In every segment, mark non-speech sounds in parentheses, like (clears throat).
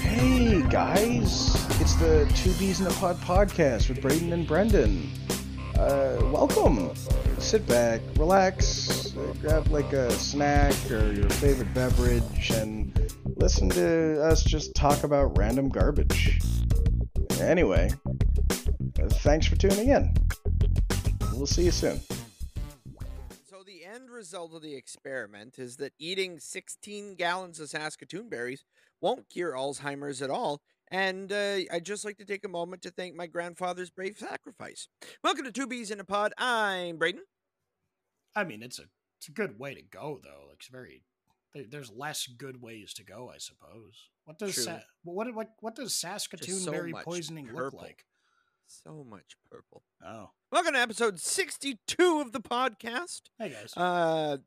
Hey guys, it's the Two Bees in a Pod podcast with Braden and Brendan. Uh, welcome. Sit back, relax, grab like a snack or your favorite beverage, and listen to us just talk about random garbage. Anyway, uh, thanks for tuning in. We'll see you soon. Result of the experiment is that eating 16 gallons of Saskatoon berries won't cure Alzheimer's at all. And uh, I'd just like to take a moment to thank my grandfather's brave sacrifice. Welcome to Two Bees in a Pod. I'm Braden. I mean, it's a it's a good way to go though. Like, It's very there's less good ways to go, I suppose. What does Sa- what what what does Saskatoon so berry poisoning look like? So much purple. Oh, Welcome to episode 62 of the podcast. hey guys, Uh,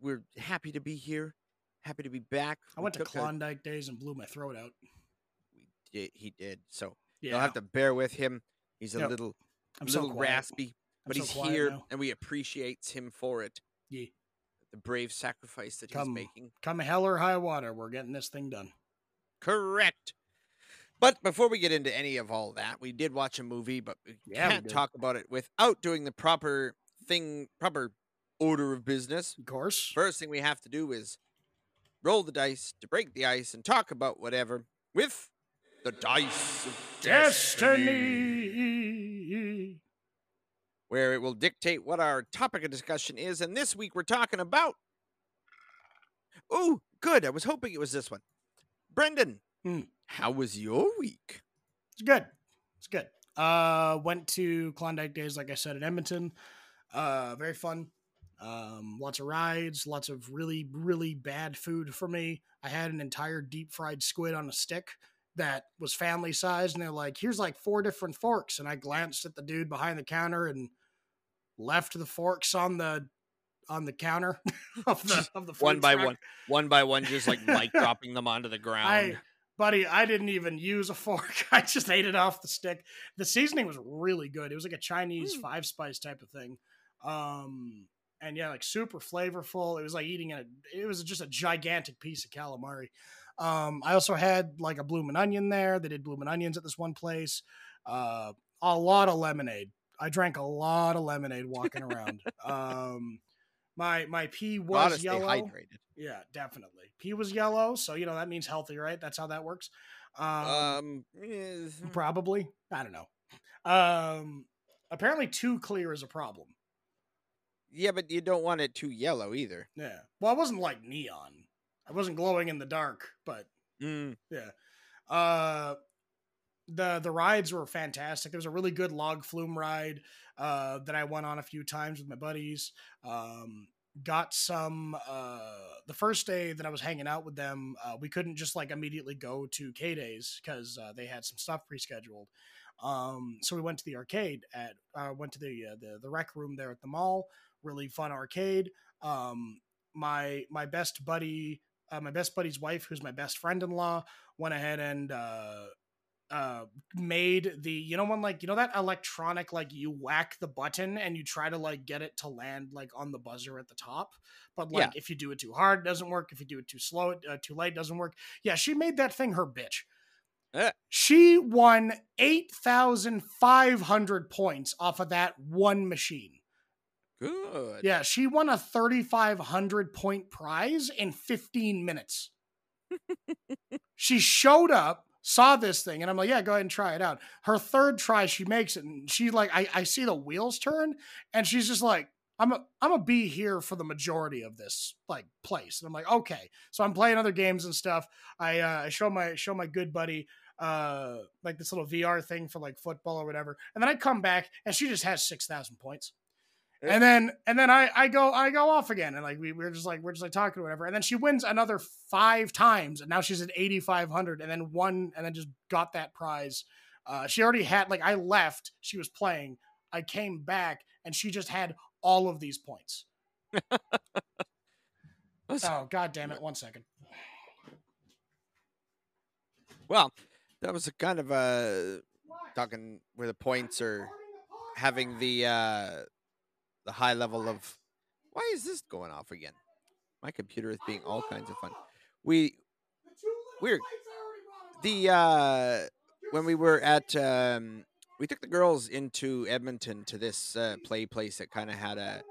we're happy to be here. Happy to be back. I We went to took a- Klondike days and blew my throat out. we did, he did. So Yeah, you'll have to bear with him. He's a Yep. little I'm so little quiet. raspy, but so he's here now. and we appreciate him for it. Yeah. The brave sacrifice that Come. he's making. Come hell or high water, we're getting this thing done. Correct. But before we get into any of all that, we did watch a movie, but we Yeah, can't did. talk about it without doing the proper thing, proper order of business. Of course. First thing we have to do is roll the dice to break the ice and talk about whatever with the dice of Destiny. where it will dictate what our topic of discussion is. And this week we're talking about. Oh, good. I was hoping it was this one. Brendan, Hmm. How was your week? It's good. It's good. Uh, went to Klondike Days, like I said, in Edmonton. Uh, very fun. Um, lots of rides, lots of really, really bad food for me. I had an entire deep fried squid on a stick that was family size, and they're like, "Here's like four different forks." And I glanced at the dude behind the counter and left the forks on the on the counter (laughs) of the of the One food by truck. one, one by one, just like mic (laughs) dropping them onto the ground. I, buddy, I didn't even use a fork. (laughs) I just ate it off the stick. The seasoning was really good. It was like a Chinese Mm. five spice type of thing. Um, and yeah, like super flavorful. It was like eating a. It was just a gigantic piece of calamari. Um, I also had like a bloomin' onion there. They did bloomin' onions at this one place. Uh, a lot of lemonade. I drank a lot of lemonade walking around. (laughs) um, my my pee was Gotta yellow. hydrated. Yeah, definitely. Pee was yellow, so you know that means healthy, right? That's how that works. Um, Um, (laughs) probably. I don't know. Um, apparently, too clear is a problem. yeah, but you don't want it too yellow either. Yeah. Well, I wasn't like neon. I wasn't glowing in the dark, but Mm, yeah. Uh, the the rides were fantastic. There was a really good log flume ride uh, that I went on a few times with my buddies. Um, got some uh, the first day that I was hanging out with them. Uh, we couldn't just like immediately go to K days because uh, they had some stuff pre-scheduled. Um, so we went to the arcade at uh, went to the uh, the the rec room there at the mall. Really fun arcade. Um, my my best buddy, uh, my best buddy's wife, who's my best friend-in-law, went ahead and uh, uh, made the you know one like you know that electronic like you whack the button and you try to like get it to land like on the buzzer at the top, but like if you do it too hard, it doesn't work. If you do it too slow, it, uh, too late, it doesn't work. Yeah, she made that thing her bitch. Eh. She won eight thousand five hundred points off of that one machine. good. Yeah, she won a 3,500 point prize in 15 minutes. (laughs) she showed up, saw this thing, and I'm like, yeah, go ahead and try it out. Her third try, she makes it, and she like, I, I see the wheels turn, and she's just like, I'm a, I'm gonna be here for the majority of this like place, and I'm like, okay. So I'm playing other games and stuff. I uh, I show my show my good buddy uh like this little VR thing for like football or whatever, and then I come back and she just has six thousand points and then and then I I go I go off again. And like we we're just like we're just like talking or whatever. And then she wins another five times. And now she's at eighty five hundred. And then won and then just got that prize. Uh, she already had like I left. She was playing. I came back. And she just had all of these points. (laughs) Oh god damn it! One second. Well, that was a kind of a talking where the points are having the uh the high level of Why is this going off again? My computer is being all kinds of fun. We we're the uh when we were at um we took the girls into Edmonton to this uh, play place that kind of had a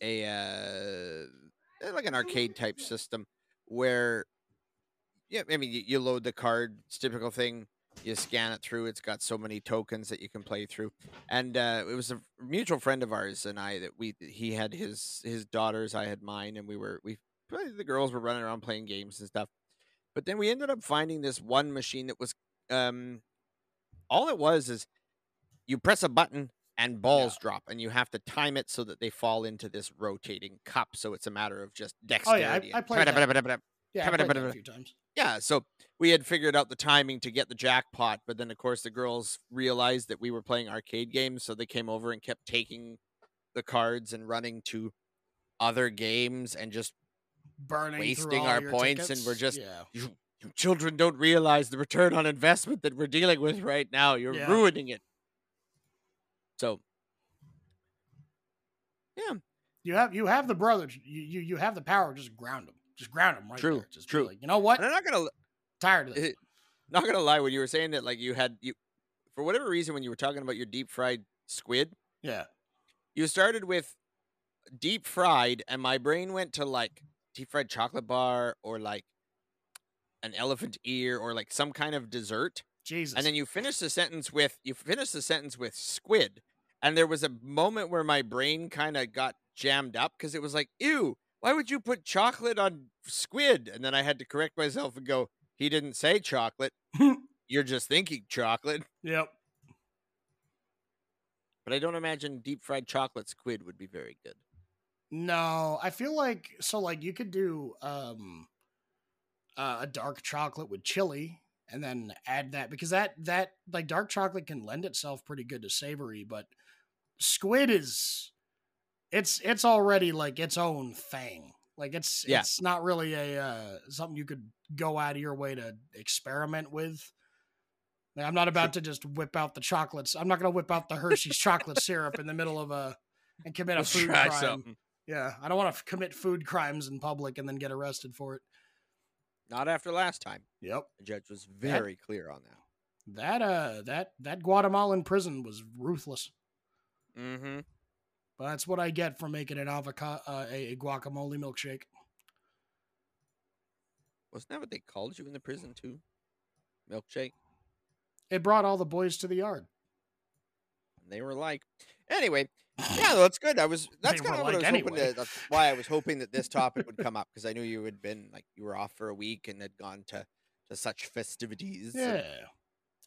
a uh, like an arcade type system where yeah, I mean you, you load the card, typical thing. You scan it through. It's got so many tokens that you can play through. And uh, it was a mutual friend of ours and I that we he had his his daughters, I had mine, and we were we the girls were running around playing games and stuff. But then we ended up finding this one machine that was um all it was is you press a button and balls Yeah. drop and you have to time it so that they fall into this rotating cup so it's a matter of just dexterity. Oh yeah, I, I played that. (laughs) Yeah, I played that a few times. yeah so we had figured out the timing to get the jackpot but then of course the girls realized that we were playing arcade games so they came over and kept taking the cards and running to other games and just Burning wasting our points and we're just- yeah. you, you children don't realize the return on investment that we're dealing with right now. You're Yeah. ruining it. So, Yeah. You have you have the brothers. You you, you have the power. Just ground them. Just ground them right True, there. Just be true. Like, you know what? and I'm not gonna Tired of this. it- not gonna lie. When you were saying that, like you had you, for whatever reason, when you were talking about your deep fried squid, yeah. you started with deep fried, and my brain went to like deep fried chocolate bar or like an elephant ear or like some kind of dessert. Jesus. And then you finish the sentence with you finish the sentence with squid. And there was a moment where my brain kind of got jammed up because it was like, ew, why would you put chocolate on squid? And then I had to correct myself and go, he didn't say chocolate. (laughs) You're just thinking chocolate. Yep. But I don't imagine deep fried chocolate squid would be very good. No, I feel like so like you could do um uh, a dark chocolate with chili and then add that because that that like dark chocolate can lend itself pretty good to savory, but squid is it's it's already like its own thing. Like it's Yeah. it's not really a uh, something you could go out of your way to experiment with. Like, I'm not about to just whip out the chocolates. I'm not going to whip out the Hershey's chocolate syrup in the middle of a and commit a Let's food crime. something. Yeah, I don't want to commit food crimes in public and then get arrested for it. Not after last time. Yep. The judge was very clear on that. That uh that that Guatemalan prison was ruthless. Mm-hmm. But that's what I get for making an avocado uh, a, guacamole milkshake. Wasn't that what they called you in the prison too? Milkshake. It brought all the boys to the yard. And they were like, anyway, yeah, that's good. I was that's kind of what I was like, hoping anyway. to. That's why I was hoping that this topic would come up because I knew you had been like you were off for a week and had gone to to such festivities. Yeah. It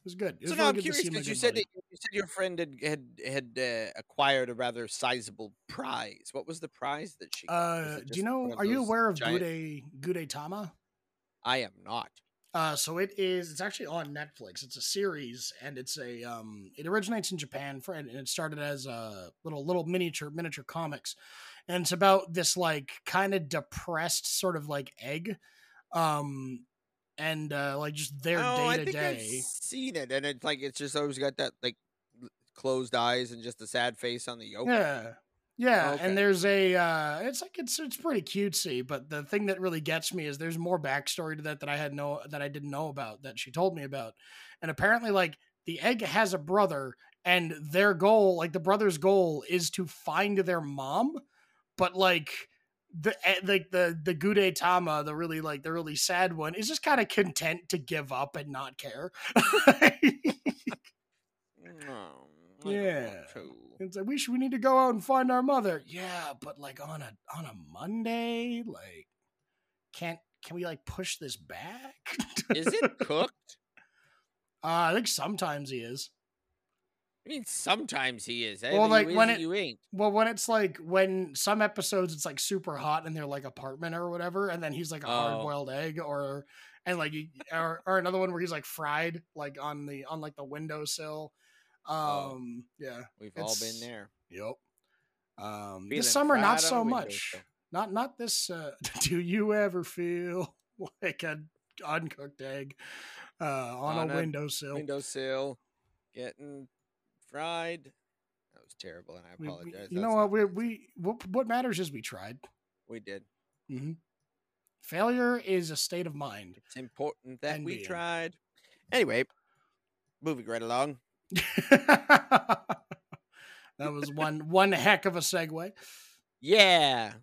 was good. It So was now really I'm curious because you said buddy. that you said your friend had had had uh, acquired a rather sizable prize. What was the prize that she? got? Uh, do you know? Are you aware of giant- Gude Gudetama? I am not. Uh, so it is. It's actually on Netflix. It's a series, and it's a. Um, it originates in Japan, for, and it started as a little little miniature miniature comics, and it's about this like kind of depressed sort of like egg, um, and uh, like just their day to day. seen it, and it's like it's just always got that like closed eyes and just a sad face on the yolk. Yeah. Yeah, Okay. and there's a uh it's like it's it's pretty cutesy, but the thing that really gets me is there's more backstory to that that I had no that I didn't know about that she told me about. And apparently like the egg has a brother and their goal, like the brother's goal is to find their mom, but like the eh, like the the Gudetama, the really like the really sad one, is just kind of content to give up and not care. No, (laughs) Yeah. It's like we should we need to go out and find our mother. Yeah, but like on a on a Monday, like can't can we like push this back? Is it cooked? (laughs) Uh, I think sometimes he is. I mean, sometimes he is. Well, Either like, when it- you ain't. Well, when it's like when some episodes it's like super hot in their like apartment or whatever, and then he's like a hard Oh. boiled egg, or and like or or another one where he's like fried like on the on like the windowsill. Um, Oh. yeah, We've all been there. yep. Um, Feeling this summer not fried on a so windowsill. much. Not not this. Uh, (laughs) do you ever feel (laughs) like an uncooked egg uh, on, On a a windowsill? Windowsill, getting fried. That was terrible, and I We- we- apologize. you That's know what? not We we what, what matters is we tried. we did. hmm Failure is a state of mind. It's important that And we being. tried. Anyway, moving right along. (laughs) that was one (laughs) one heck of a segue. Yeah.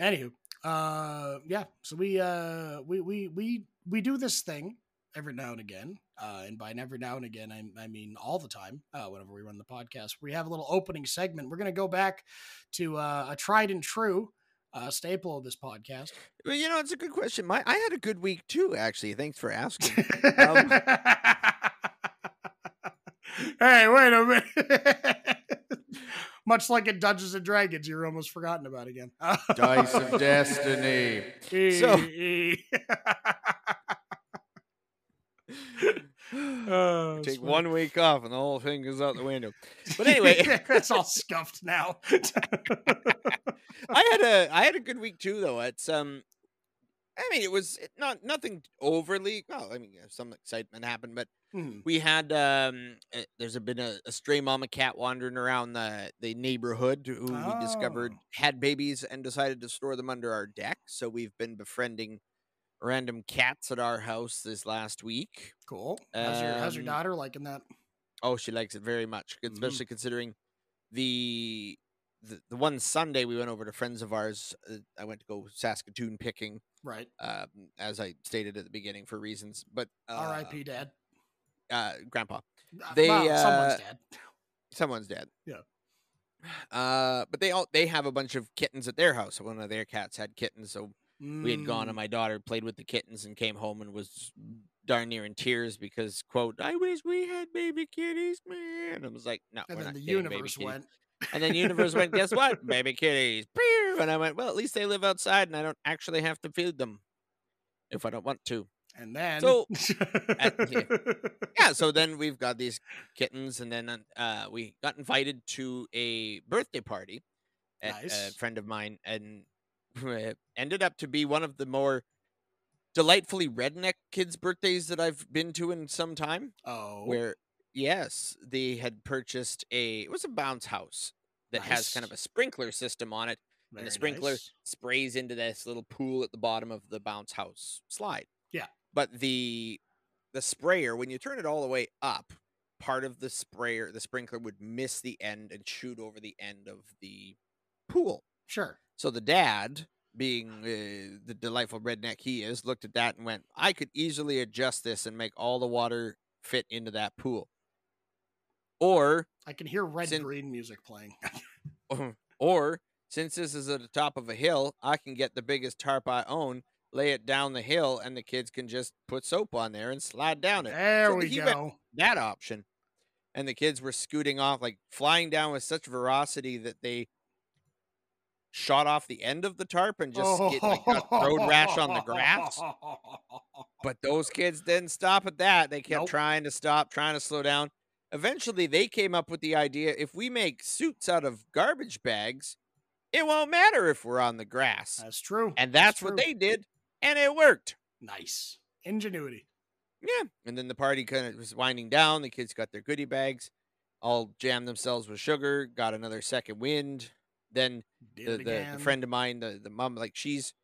Anywho, uh, yeah. So we uh we we we we do this thing every now and again, uh, and by every now and again, I, I mean all the time. Uh, whenever we run the podcast, we have a little opening segment. We're gonna go back to uh, a tried and true uh, staple of this podcast. Well, you know, it's a good question. My I had a good week too, actually. Thanks for asking. Um, (laughs) hey, wait a minute. (laughs) Much like in Dungeons and Dragons, you're almost forgotten about again. Dice of (laughs) Destiny. So- (gasps) Oh, Take sweet. one week off and the whole thing goes out the window. But (laughs) anyway, it's all scuffed now. (laughs) I had a I had a good week too, though. It's um, I mean, it was not nothing overly. Well, I mean, some excitement happened, but Hmm, we had um, uh, there's a, been a, a stray mama cat wandering around the the neighborhood who we discovered Oh. had babies and decided to store them under our deck. So we've been befriending random cats at our house this last week. cool. How's your How's your Um, daughter liking that? Oh, she likes it very much, Mhm. especially considering the, the the one Sunday we went over to friends of ours. Uh, I went to go Saskatoon picking, Right. um, as I stated at the beginning for reasons. But uh, R.I.P. Dad. uh, Grandpa, Uh, they, well, someone's uh, dad. someone's dead. Yeah. Uh, but they all they have a bunch of kittens at their house. One of their cats had kittens, so we had gone Mm, and my daughter played with the kittens and came home and was darn near in tears because quote I wish we had baby kitties, man. I was like, no, and we're then not the getting baby universe kitties." went. And then universe went, guess what? (laughs) Baby kitties. Pew! And I went, well, at least they live outside and I don't actually have to feed them if I don't want to. And then So, (laughs) at- Yeah, so then we've got these kittens, and then uh, we got invited to a birthday party at a friend of mine, and ended up to be one of the more delightfully redneck kids' birthdays that I've been to in some time oh, where yes they had purchased a it was a bounce house that has kind of a sprinkler system on it and the sprinkler nice. sprays into this little pool at the bottom of the bounce house slide Yeah. but the the sprayer when you turn it all the way up part of the sprayer the sprinkler would miss the end and shoot over the end of the pool Sure. So the dad, being uh, the delightful redneck he is, looked at that and went, "I could easily adjust this and make all the water fit into that pool." Or, I can hear red Sin- green music playing. (laughs) or since this is at the top of a hill, I can get the biggest tarp I own, lay it down the hill, and the kids can just put soap on there and slide down it. there So we go. that option. And the kids were scooting off, like flying down with such veracity that they shot off the end of the tarp and just skid, like, got road rash on the grass. (laughs) But those kids didn't stop at that. They kept Nope. trying to stop, trying to slow down. Eventually, they came up with the idea if we make suits out of garbage bags, it won't matter if we're on the grass. That's true. And that's what true. they did, and it worked. Nice ingenuity. Yeah. And then the party kind of was winding down. The kids got their goodie bags, all jammed themselves with sugar, got another second wind. Then the, the, the friend of mine, the, the mom, like she's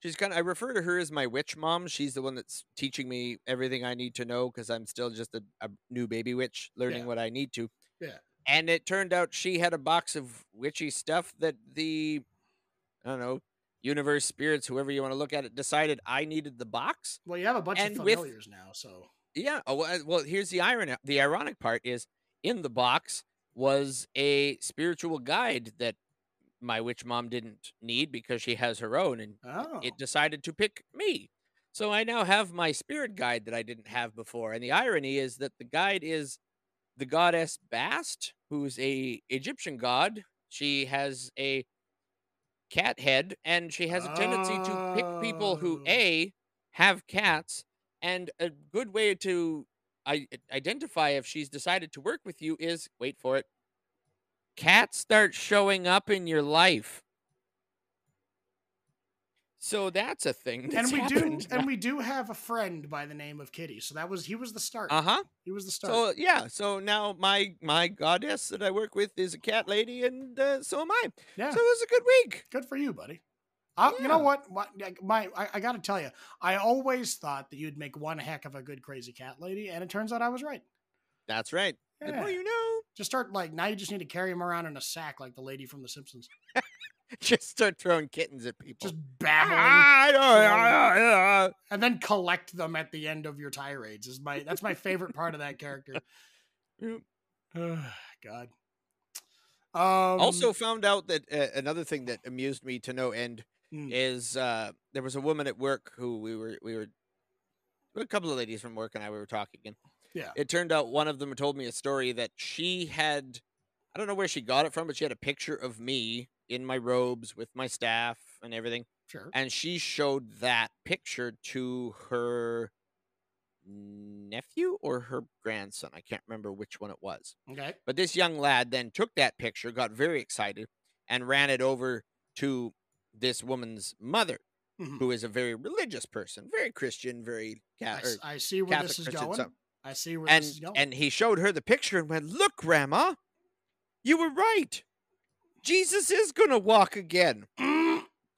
she's kind of I refer to her as my witch mom. She's the one that's teaching me everything I need to know because I'm still just a, a new baby witch learning Yeah. what I need to. Yeah. And it turned out she had a box of witchy stuff that the I don't know, universe, spirits, whoever you want to look at it, decided I needed the box. Well, you have a bunch of and with- familiars now, so Yeah. Oh, well, well, here's the irony. The ironic part is in the box was a spiritual guide that my witch mom didn't need because she has her own, and oh, it decided to pick me. So I now have my spirit guide that I didn't have before. And the irony is that the guide is the goddess Bast, who's a Egyptian god. She has a cat head, and she has a tendency to pick people who Oh. a have cats, and a good way to I- identify if she's decided to work with you is wait for it. Cats start showing up in your life. So that's a thing. and That's we do and we do have a friend by the name of Kitty. So that was he was the start. Uh huh. He was the start. So yeah. So now my my goddess that I work with is a cat lady, and uh, so am I. yeah. So it was a good week. Good for you, buddy. Uh, You know what? what my I, I got to tell you, I always thought that you'd make one heck of a good crazy cat lady, and it turns out I was right. That's right. The more you know. Just start like now. You just need to carry him around in a sack like the lady from The Simpsons, (laughs) Just start throwing kittens at people. just babbling, Ah, and then collect them at the end of your tirades. Is my that's my favorite part of that character. (laughs) (sighs) God. Um, also found out that uh, another thing that amused me to no end mm, is uh, there was a woman at work who we were we were a couple of ladies from work and I we were talking and Yeah. it turned out one of them told me a story that she had I don't know where she got it from but she had a picture of me in my robes with my staff and everything sure. and she showed that picture to her nephew or her grandson I can't remember which one it was Okay. but this young lad then took that picture, got very excited, and ran it over to this woman's mother, Mhm. who is a very religious person, very Christian, very I, cat- s- or I see where Catholic this is Christian. going. so- I see where and this is going. and he showed her the picture and went, "Look, Grandma, you were right. Jesus is gonna walk again." (clears throat)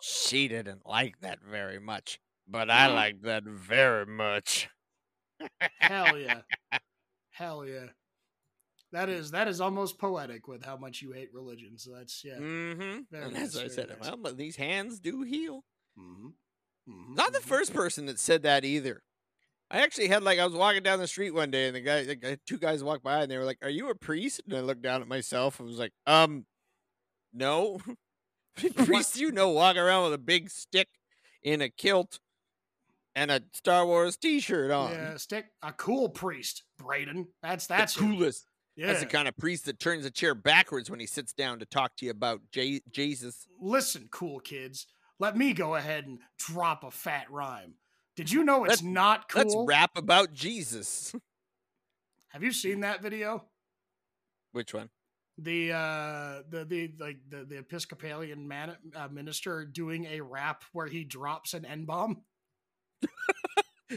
She didn't like that very much, but I liked that very much. Hell yeah. (laughs) Hell yeah. That is that is almost poetic with how much you hate religion. So that's yeah. Mm-hmm. And nice, as I said, nice. well, but these hands do heal. Mm-hmm. Mm-hmm. Not the first person that said that either. I actually had like I was walking down the street one day and the guy, the guy two guys walked by and they were like, "Are you a priest?" And I looked down at myself and was like, "Um, no. (laughs) (laughs) priest, you know, walk around with a big stick in a kilt and a Star Wars T-shirt on. Yeah, stick a cool priest, Braden. That's that's it. coolest. Yeah. That's the kind of priest that turns a chair backwards when he sits down to talk to you about J- Jesus. Listen, cool kids. Let me go ahead and drop a fat rhyme. Did you know it's Let's- not cool? Let's rap about Jesus. (laughs) Have you seen that video? Which one? The uh the the like the, the Episcopalian man, uh, minister doing a rap where he drops an N bomb. (laughs)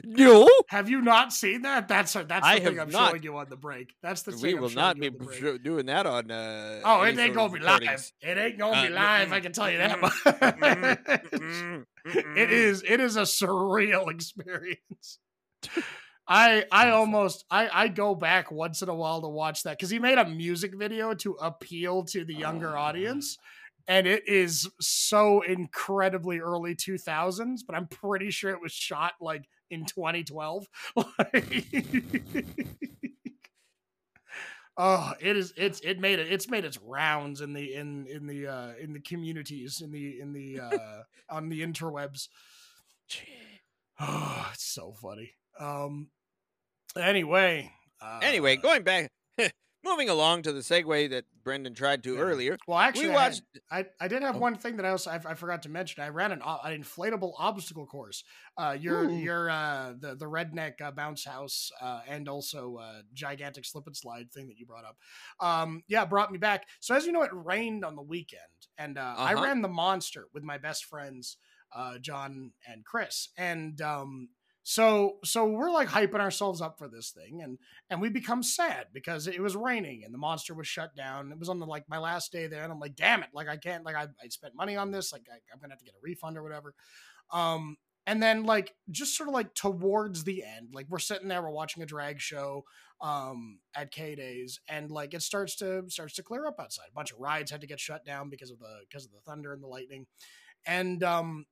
No. Have you not seen that? That's a, that's the I thing I'm not. showing you on the break. That's the thing. We will not be on the break. sho- doing that on. Uh, Oh, it ain't gonna be live. It ain't gonna Uh, be live. mm-mm, I can tell you that. Much. (laughs) it is. It is a surreal (laughs) experience. I I almost I I go back once in a while to watch that because he made a music video to appeal to the younger Oh. audience, and it is so incredibly early two thousands. But I'm pretty sure it was shot like in 2012. (laughs) oh, it is. It's it made it. It's made its rounds in the in in the uh in the communities in the in the uh (laughs) on the interwebs. Oh, (sighs) it's so funny. Um. Anyway. Uh, Anyway, going back, (laughs) moving along to the segue that Brendan tried to Yeah. earlier. Well, actually, we I had- watched. I, I did have Oh. one thing that I also I, I forgot to mention. I ran an, an inflatable obstacle course. Uh, your Ooh. your uh, the the redneck uh, bounce house uh, and also uh, gigantic slip and slide thing that you brought up. Um, yeah, brought me back. So as you know, it rained on the weekend, and uh, I Uh-huh. ran the monster with my best friends, uh, John and Chris, and um, so so we're like hyping ourselves up for this thing, and and we become sad because it was raining and the monster was shut down. It was on the like my last day there, and I'm like, damn it, like I can't, like I, I spent money on this, like I, I'm gonna have to get a refund or whatever. Um, and then like just sort of like towards the end, like we're sitting there, we're watching a drag show um at K Days, and like it starts to starts to clear up outside. A bunch of rides had to get shut down because of the because of the thunder and the lightning, and um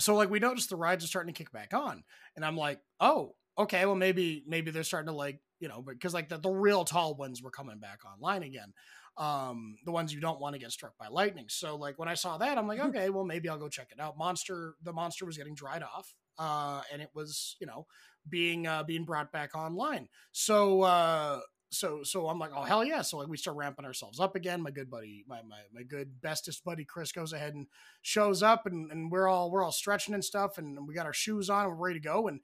so like we noticed the rides are starting to kick back on and i'm like oh okay well maybe maybe they're starting to like you know because like the, the real tall ones were coming back online again um the ones you don't want to get struck by lightning. So like when i saw that i'm like okay well maybe i'll go check it out. Monster the monster was getting dried off uh and it was you know being uh being brought back online. So uh so so I'm like, oh hell yeah! So like we start ramping ourselves up again. My good buddy, my my my good bestest buddy Chris goes ahead and shows up, and and we're all we're all stretching and stuff, and we got our shoes on, and we're ready to go. And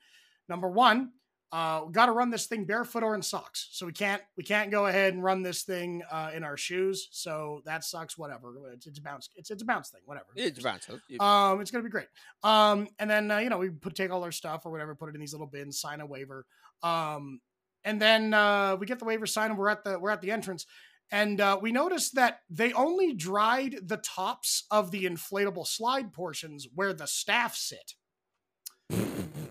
number one, uh, we got to run this thing barefoot or in socks. So we can't we can't go ahead and run this thing uh, in our shoes. So that sucks. Whatever. It's, it's a bounce. It's it's a bounce thing. Whatever. It's a bounce. Um, it's gonna be great. Um, and then uh, you know we put take all our stuff or whatever, put it in these little bins, sign a waiver. Um, and then uh, we get the waiver signed, and we're at the we're at the entrance. And uh, we noticed that they only dried the tops of the inflatable slide portions where the staff sit.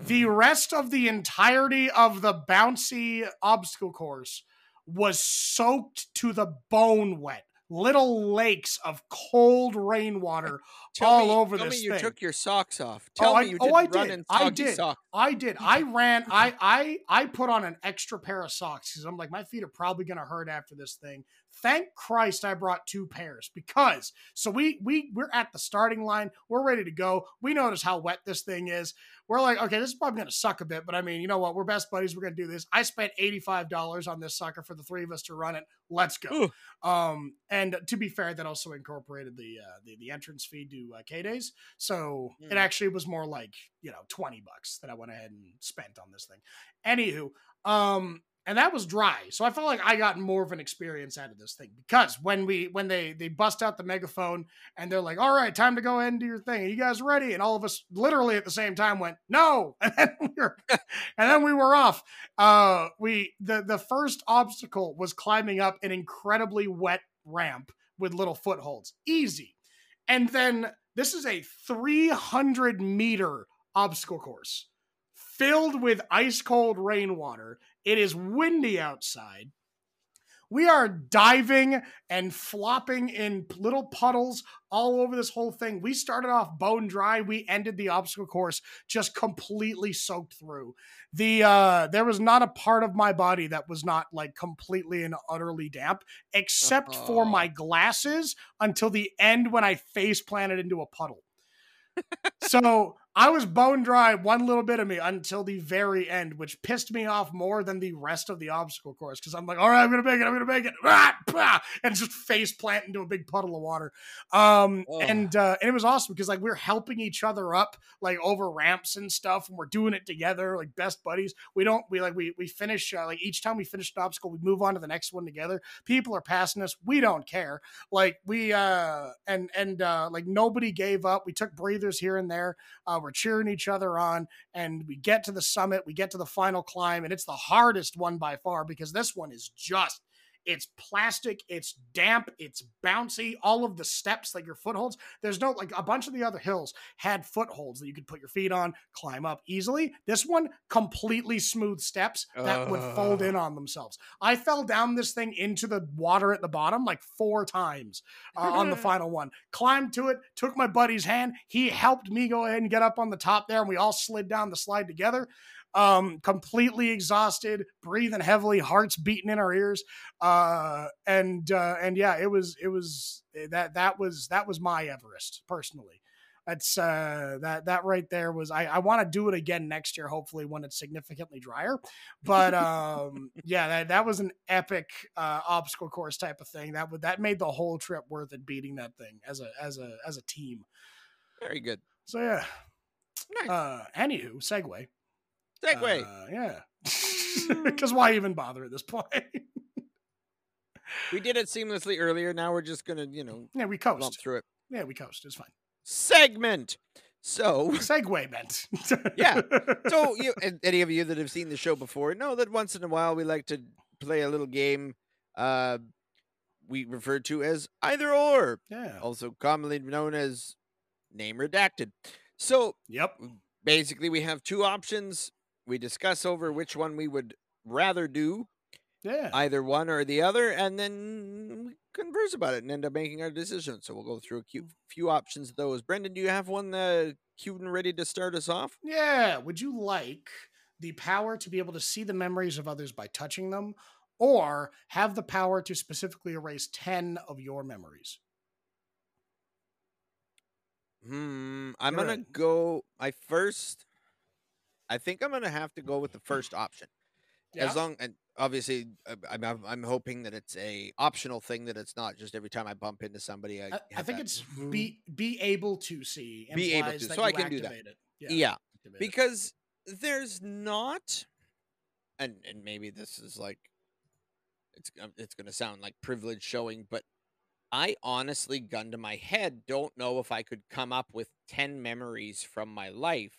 the rest of the entirety of the bouncy obstacle course was soaked to the bone wet. Little lakes of cold rainwater all me, over tell this me you thing. took your socks off. Oh, Tell I- me you oh, didn't oh, I run did. in I did. socks. I did. (laughs) I ran. I I I put on an extra pair of socks because I'm like my feet are probably gonna hurt after this thing. Thank Christ I brought two pairs because so we we we're at the starting line. We're ready to go. We notice how wet this thing is. We're like, okay, this is probably gonna suck a bit, but I mean, you know what? We're best buddies. We're gonna do this. I spent eighty five dollars on this sucker for the three of us to run it. Let's go. Um, and to be fair, that also incorporated the uh, the, the entrance fee to uh, K Days. So it Mm. actually was more like, you know, 20 bucks that I went ahead and spent on this thing. Anywho, um, and that was dry. So I felt like I got more of an experience out of this thing because when we when they they bust out the megaphone and they're like, all right, time to go ahead and do your thing. Are you guys ready? And all of us literally at the same time went, no. (laughs) And then we were and then we were off. Uh we the the first obstacle was climbing up an incredibly wet ramp with little footholds. Easy. And then this is a 300 meter obstacle course filled with ice cold rainwater. It is windy outside. We are diving and flopping in little puddles all over this whole thing. We started off bone dry. We ended the obstacle course just completely soaked through. The uh there was not a part of my body that was not like completely and utterly damp, except for Oh. my glasses until the end when I face planted into a puddle. so I was bone dry, one little bit of me until the very end, which pissed me off more than the rest of the obstacle course because I'm like, all right, I'm gonna make it, I'm gonna make it, Ah, bah, and just face plant into a big puddle of water. Um, Ugh. and uh, and it was awesome because like we're helping each other up like over ramps and stuff, and we're doing it together like best buddies. We don't we like we we finish uh, like each time we finish an obstacle, we move on to the next one together. People are passing us, we don't care. Like we uh and and uh like nobody gave up. We took breathers here and there. Uh, we're cheering each other on, and we get to the summit. We get to the final climb, and it's the hardest one by far because this one is just. It's plastic, it's damp, it's bouncy. All of the steps, like your footholds, there's no like a bunch of the other hills had footholds that you could put your feet on, climb up easily. This one, completely smooth steps that would fold in on themselves. I fell down this thing into the water at the bottom like four times uh, on the (laughs) final one. Climbed to it, took my buddy's hand. He helped me go ahead and get up on the top there, and we all slid down the slide together. Um, completely exhausted, breathing heavily, hearts beating in our ears. Uh, and uh, and yeah, it was it was that that was that was my Everest personally. That's uh that that right there was I, I want to do it again next year, hopefully when it's significantly drier. But um yeah, that, that was an epic uh obstacle course type of thing. That would that made the whole trip worth it beating that thing as a as a as a team. Very good. So yeah. Nice. Uh anywho, segue. Segue. Uh, yeah. (laughs) Because why even bother at this point? we did it seamlessly earlier. Now we're just gonna, you know, yeah, we lump coast. through it. Yeah, we coast. It's fine. Segment. So, (laughs) Segue meant. (laughs) Yeah. so you, and any of you that have seen the show before know that once in a while we like to play a little game. Uh, we refer to as either or, yeah. also commonly known as name redacted. So Yep. basically, we have two options. We discuss over which one we would rather do, Yeah. either one or the other, and then we converse about it and end up making our decision. So we'll go through a few, few options of those. Brendan, do you have one uh, cute and ready to start us off? Yeah. Would you like the power to be able to see the memories of others by touching them, or have the power to specifically erase 10 of your memories? Hmm. I'm gonna go. I first. I think I'm gonna have to go with the first option. As long and obviously, uh, I'm, I'm hoping that it's a optional thing that it's not just every time I bump into somebody. I, I, I think that it's be be able to see. Be able to, so I can do that. It. yeah it. because there's not and and maybe this is like it's um, it's going to sound like privilege showing, but I honestly, gun to my head, don't know if I could come up with 10 memories from my life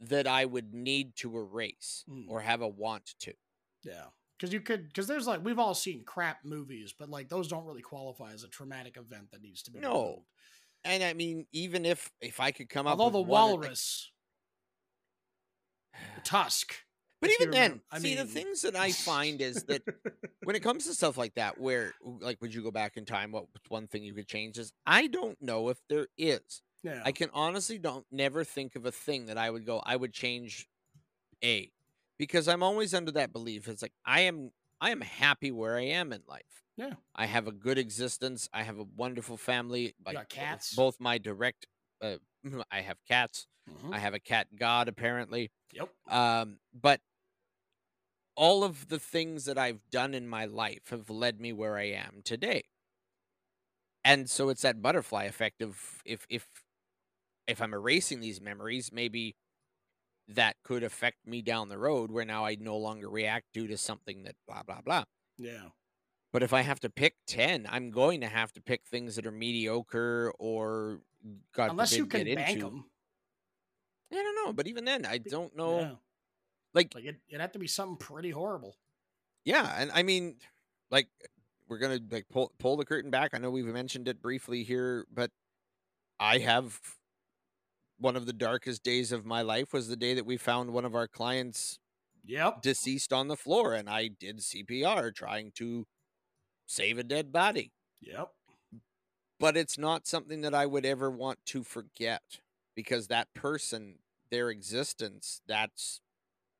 that I would need to erase Mm. or have a want to. Yeah. Because you could, because there's like, we've all seen crap movies, but like those don't really qualify as a traumatic event that needs to be. No. removed. And I mean, even if if I could come up Although the with one or- walrus, (sighs) Tusk. But even then, I see the things that I find is that (laughs) when it comes to stuff like that, where like would you go back in time? What one thing you could change is I don't know if there is. Yeah. I can honestly don't never think of a thing that I would go I would change a because I'm always under that belief it's like I am I am happy where I am in life. Yeah. I have a good existence. I have a wonderful family. Like got cats? Both my direct uh, (clears throat) I have cats. Mhm. I have a cat god apparently. Yep. Um but all of the things that I've done in my life have led me where I am today. And so it's that butterfly effect of if if if I'm erasing these memories, maybe that could affect me down the road where now I no longer react due to something that blah blah blah. Yeah. But if I have to pick 10, I'm going to have to pick things that are mediocre or God Unless you can get bank into. them. I don't know, but even then, I don't know. Yeah. Like, Like it, it'd have to be something pretty horrible. Yeah, and I mean, like we're gonna like pull pull the curtain back. I know we've mentioned it briefly here, but I have one of the darkest days of my life was the day that we found one of our clients Yep. deceased on the floor, and I did CPR trying to save a dead body. Yep. But it's not something that I would ever want to forget because that person, their existence, that's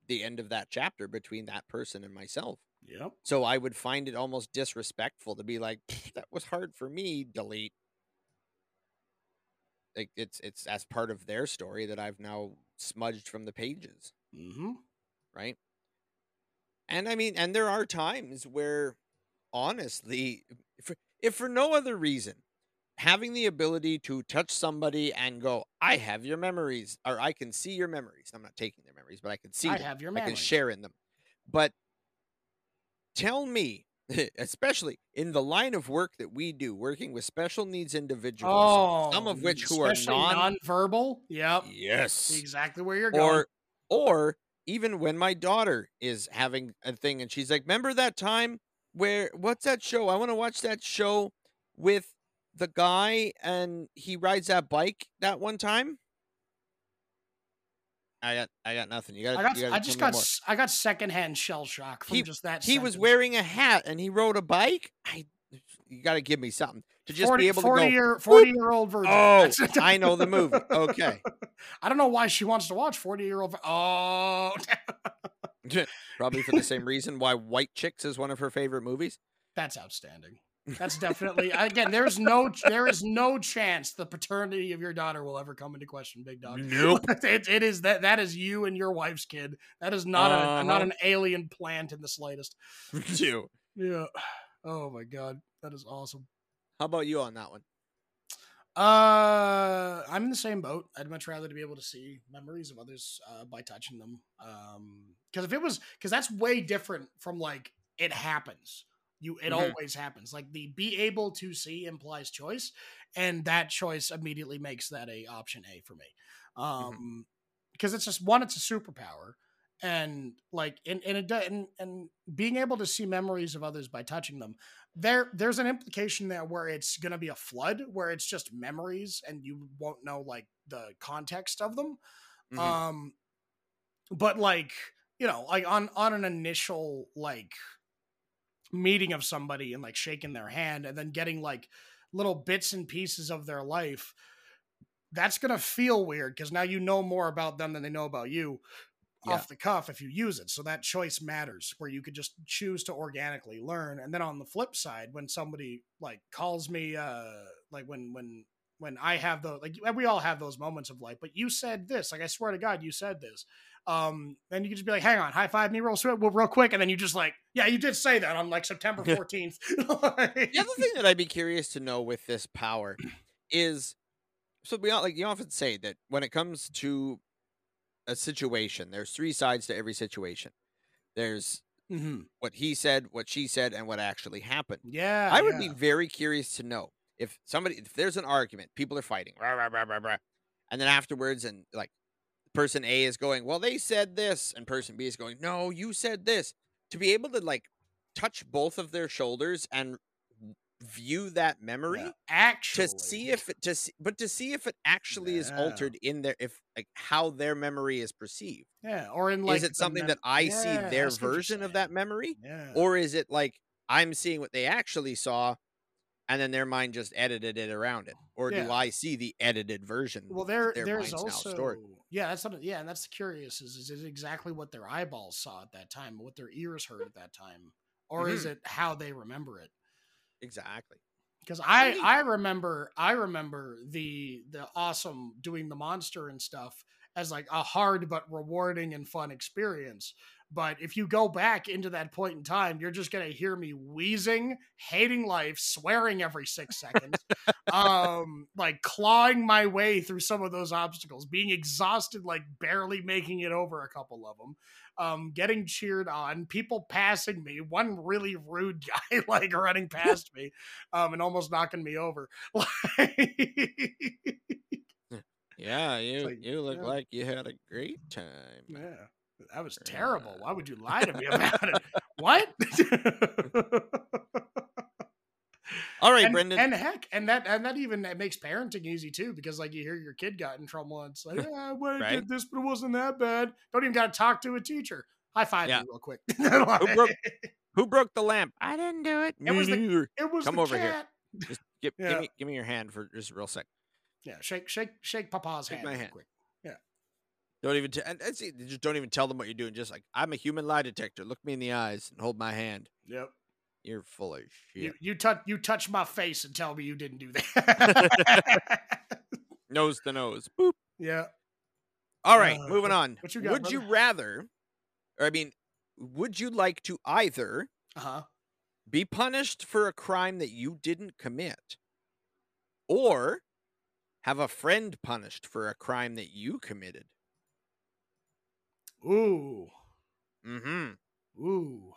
the end of that chapter between that person and myself. Yep. So I would find it almost disrespectful to be like, that was hard for me, delete. Like it's it's as part of their story that I've now smudged from the pages, Mm-hmm. right? And I mean, and there are times where honestly, if, if for no other reason, having the ability to touch somebody and go, I have your memories, or I can see your memories. I'm not taking their memories, but I can see I them. have your memories. I can share in them. But tell me, (laughs) especially in the line of work that we do, working with special needs individuals, Oh, some of which who are non non-verbal. Yep. yes, Exactly where you're going. or or even when my daughter is having a thing and she's like, "Remember that time where what's that show? I want to watch that show with the guy and he rides that bike that one time." I got I got nothing. You got I got. I just got. s- I got secondhand shell shock from He- just that. he was wearing a hat and he rode a bike. I you got to give me something to just 40, be able 40 to go. year 40 year old virgin. Oh, I know the movie. (laughs) Okay, I don't know why she wants to watch 40 year old. Oh, (laughs) probably for the (laughs) same reason why White Chicks is one of her favorite movies. that's outstanding. That's definitely again. There's no. There is no chance the paternity of your daughter will ever come into question, big dog. Nope. (laughs) it, it is that. That is you and your wife's kid. That is not a not Uh-huh. an alien plant in the slightest. (laughs) Too. Yeah. Oh my god, that is awesome. How about you on that one? Uh, I'm in the same boat. I'd much rather to be able to see memories of others uh, by touching them. Um, because if it was, because that's way different from like it happens. You, it Mhm. always happens. Like the be able to see implies choice, and that choice immediately makes that a option A for me. Um, because it's just one, it's a superpower, and like, and and it do- and and being able to see memories of others by touching them there there's an implication there where it's going to be a flood where it's just memories and you won't know like the context of them Mhm. um but like you know like on on an initial like meeting of somebody and like shaking their hand and then getting like little bits and pieces of their life that's going to feel weird because now you know more about them than they know about you Yeah. off the cuff if you use it. So that choice matters where you could just choose to organically learn. And then on the flip side when somebody like calls me uh like when when when i have the like we all have those moments of like but you said this like i swear to god you said this um then you can just be like hang on high five me real, real quick and then you just like yeah you did say that on like september 14th (laughs) The other thing that I'd be curious to know with this power is so we all like you often say that when it comes to a situation, there's three sides to every situation. There's Mhm. what he said, what she said, and what actually happened. Yeah. I would yeah. be very curious to know if somebody, if there's an argument, people are fighting, rah, rah, rah, and then afterwards, and like person A is going, well, they said this, and person B is going, no, you said this. To be able to like touch both of their shoulders and view that memory Yeah. Actually, to see if it to see, but to see if it actually is altered in their if like how their memory is perceived. yeah, or in like is it something that I see Yeah, their see you're version of that memory? Yeah. or is it like I'm seeing what they actually saw, and then their mind just edited it around it, or do I see the edited version? Well, there, there's also yeah, that's something. Yeah, and that's the curious is is it exactly what their eyeballs saw at that time, what their ears heard at that time, or is Mm-hmm. it how they remember it? exactly. Because I mean- I remember I remember the the awesome doing the monster and stuff as like a hard but rewarding and fun experience. But if you go back into that point in time, you're just gonna hear me wheezing, hating life, swearing every six seconds, (laughs) um, like clawing my way through some of those obstacles, being exhausted, like barely making it over a couple of them, um, getting cheered on, people passing me, one really rude (laughs) guy like running past me, um, and almost knocking me over. (laughs) Yeah, you like, you look yeah. like you had a great time. yeah, that was terrible. Why would you lie to me about it? (laughs) What? (laughs) All right, and, Brendan. and heck, and that and that even that makes parenting easy too, because like you hear your kid got in trouble, and it's like, (laughs) yeah, I Right. did this, but it wasn't that bad. Don't even got to talk to a teacher. High five Yeah. real quick. Who broke- Who broke the lamp? I didn't do it. It was the- it was Come over here. Just give, Yeah. give me give me your hand for just a real sec. Yeah, shake, shake, shake Papa's Shake hand. my real hand. Quick. Don't even t- and, and see, just don't even tell them what you're doing. Just like I'm a human lie detector. Look me in the eyes and hold my hand. Yep. You're full of shit. You you touch you touch my face and tell me you didn't do (laughs) that. (laughs) nose to nose. Boop. yeah. All right, Uh, moving on. what you got, would you rather, or I mean, would you like to either Uh huh. be punished for a crime that you didn't commit, or have a friend punished for a crime that you committed? Ooh. Mm-hmm. Ooh.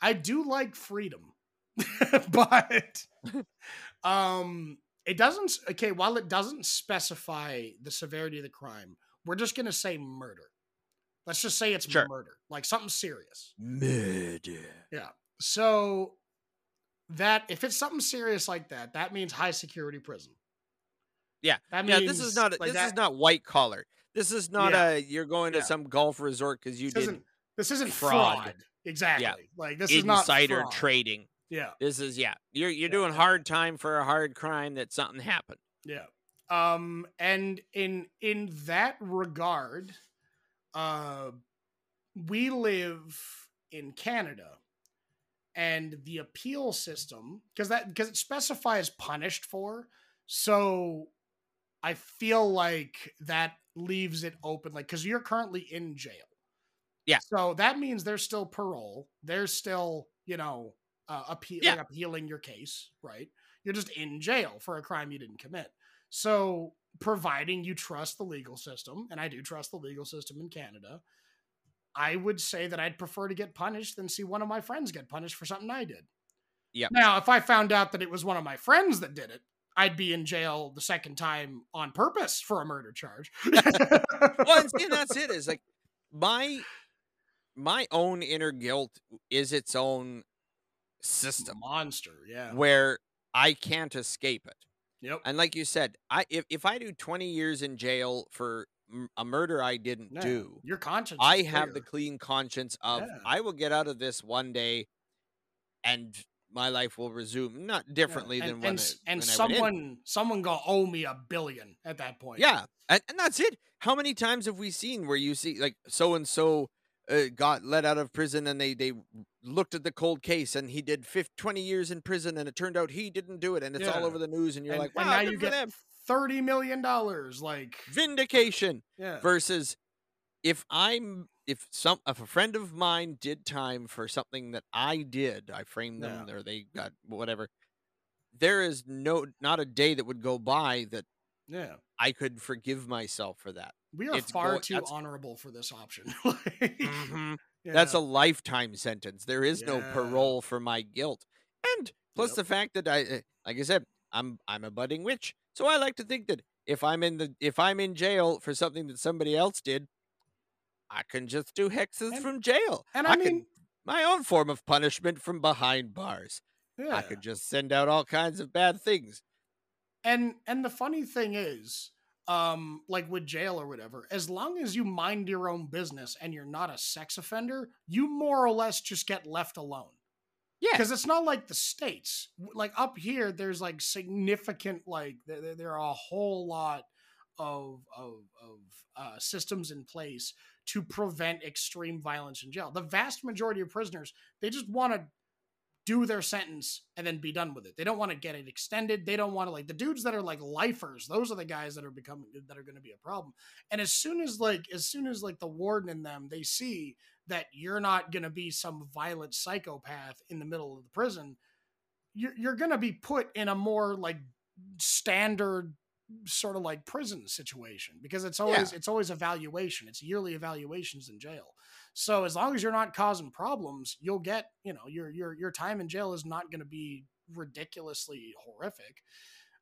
I do like freedom. (laughs) but (laughs) um it doesn't okay, while it doesn't specify the severity of the crime, we're just going to say murder. Let's just say it's Sure. murder, like something serious. Murder. Yeah. So that if it's something serious like that, that means high security prison. Yeah. That Yeah, means this is not like this is not white collar. This is not Yeah. a you're going to Yeah. some golf resort because you this did isn't this isn't fraud. fraud. Exactly. Like this is not insider trading. Yeah. This is yeah. You're you're Yeah. doing hard time for a hard crime that something happened. Yeah. Um and in in that regard, uh we live in Canada and the appeal system because that because it specifies punished for so I feel like that leaves it open like cuz you're currently in jail. Yeah. So that means there's still parole. There's still, you know, uh, appeal, Yeah. appealing your case, right? You're just in jail for a crime you didn't commit. So, providing you trust the legal system, and I do trust the legal system in Canada, I would say that I'd prefer to get punished than see one of my friends get punished for something I did. Yeah. Now, if I found out that it was one of my friends that did it, I'd be in jail the second time on purpose for a murder charge. (laughs) well, and, (laughs) and that's it. Is like my my own inner guilt is its own system monster, yeah. where I can't escape it. Yep. And like you said, I if, if I do 20 years in jail for a murder I didn't Yeah, do, Your conscience. I is have the clean conscience of Yeah. I will get out of this one day and my life will resume not differently Yeah, than and, when and, it- and when someone someone gonna owe me a billion at that point. Yeah, and, and that's it. How many times have we seen where you see like so and so uh, got let out of prison and they they looked at the cold case and he did 50, 20 years in prison and it turned out he didn't do it and it's all over the news and you're and, like, wow, now you get them. thirty million dollars. Like, vindication yeah, versus if I'm if some if a friend of mine did time for something that I did, I framed them or they got whatever. There is no not a day that would go by that yeah. I could forgive myself for that. We are It's far go- too honorable for this option. (laughs) Like, Mhm. That's a lifetime sentence. There is no parole for my guilt. And plus Yep. the fact that I uh, like I said, I'm I'm a budding witch. So I like to think that if I'm in the if I'm in jail for something that somebody else did, I can just do hexes And- from jail. and I, can mean, my own form of punishment from behind bars. yeah. I could just send out all kinds of bad things. and and the funny thing is um like with jail or whatever as long as you mind your own business and you're not a sex offender you more or less just get left alone Yeah. because it's not like the states like up here there's like significant like there, there- there are a whole lot of of of uh, systems in place to prevent extreme violence in jail the vast majority of prisoners they just want to do their sentence and then be done with it. They don't want to get it extended. They don't want to like the dudes that are like lifers. Those are the guys that are becoming that are going to be a problem. And as soon as like as soon as like the warden and them they see that you're not going to be some violent psychopath in the middle of the prison, you're you're going to be put in a more like standard sort of like prison situation because it's always it's always evaluation. It's yearly evaluations in jail. So as long as you're not causing problems, you'll get, you know, your your your time in jail is not going to be ridiculously horrific.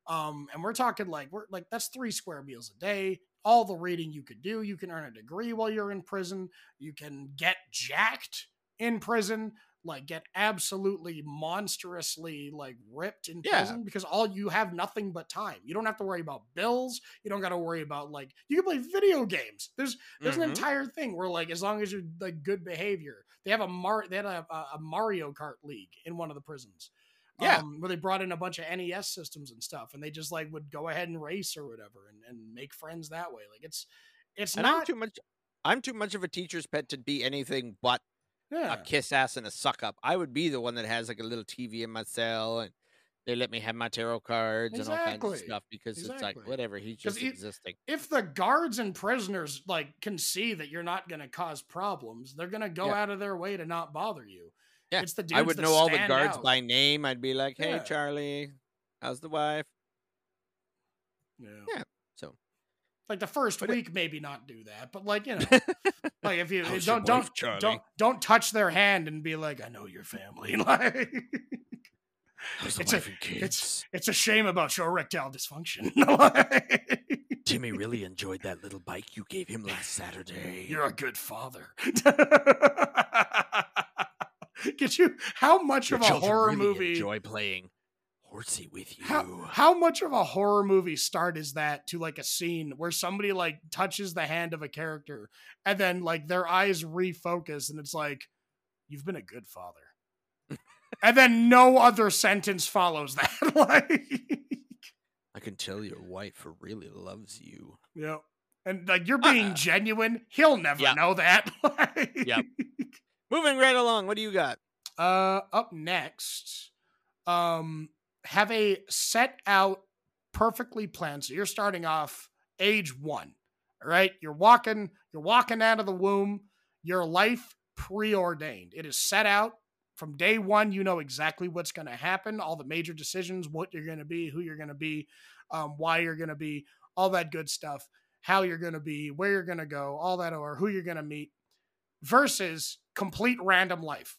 Um, and we're talking like we're like that's three square meals a day. All the reading you could do, you can earn a degree while you're in prison. You can get jacked in prison, like get absolutely monstrously like ripped in Yeah. prison because all you have nothing but time. You don't have to worry about bills. You don't got to worry about like you can play video games. There's there's an Mhm. entire thing where like as long as you're like good behavior, they have a Mar they had a, a Mario Kart league in one of the prisons. Yeah. um, where they brought in a bunch of NES systems and stuff, and they just like would go ahead and race or whatever, and, and make friends that way. Like it's it's And I'm too much I'm too much of a teacher's pet to be anything but yeah. a kiss ass and a suck up. I would be the one that has like a little TV in my cell and they let me have my tarot cards and all kinds of stuff because it's like whatever, he's just it- existing. if the guards and prisoners like can see that you're not going to cause problems, they're going to go Yeah. out of their way to not bother you. Yeah, it's the dudes I would know all the guards out. by name. I'd be like, "Hey, Yeah. Charlie, how's the wife?" Yeah. Yeah. Like the first But it- week, maybe not do that, but like you know, (laughs) like if you don't don't wife, don't don't touch their hand and be like, I know your family. (laughs) Like It's a- it's it's a shame about your erectile dysfunction. (laughs) Timmy really enjoyed that little bike you gave him last Saturday. You're a good father. Get you how much Your of a horror really movie enjoy playing horsey with you. how, how much of a horror movie start is that to like a scene where somebody like touches the hand of a character and then like their eyes refocus and it's like you've been a good father (laughs) and then no other sentence follows that (laughs) like I can tell your wife really loves you. yeah and like you're being Uh, genuine he'll never yeah. know that (laughs) Yep. Moving right along, what do you got? Uh, up next, um, have a set out perfectly planned. So you're starting off age one, right? You're walking, you're walking out of the womb. Your life preordained. It is set out from day one. You know exactly what's going to happen, all the major decisions, what you're going to be, who you're going to be, um, why you're going to be, all that good stuff, how you're going to be, where you're going to go, all that, or who you're going to meet, versus complete random life.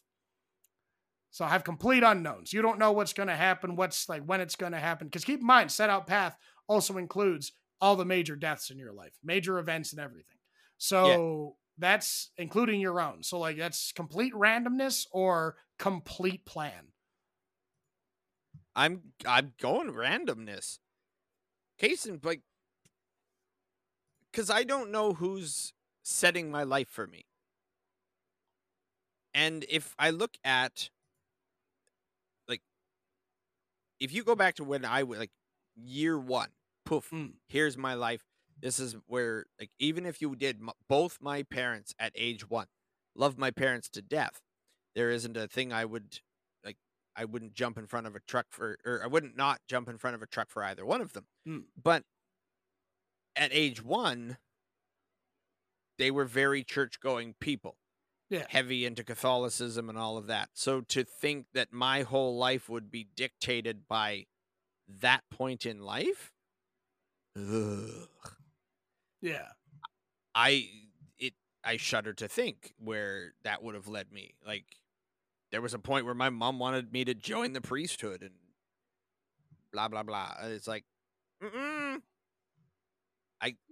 So I have complete unknowns. You don't know what's going to happen, what's like when it's going to happen. Because keep in mind, set out path also includes all the major deaths in your life, major events and everything. So that's including your own. So like that's complete randomness or complete plan. I'm I'm going randomness. Case in like because I don't know who's setting my life for me. And if I look at like if you go back to when I was like year one, poof, Mm. here's my life. This is where like even if you did m- both my parents at age 1, love my parents to death. There isn't a thing I would like I wouldn't jump in front of a truck for or I wouldn't not jump in front of a truck for either one of them. Mm. But at age 1 they were very church going people Yeah. heavy into Catholicism and all of that. So to think that my whole life would be dictated by that point in life, ugh. Yeah. I it I shudder to think where that would have led me. Like there was a point where my mom wanted me to join the priesthood and blah blah blah. Uh, it's like, mm-mm.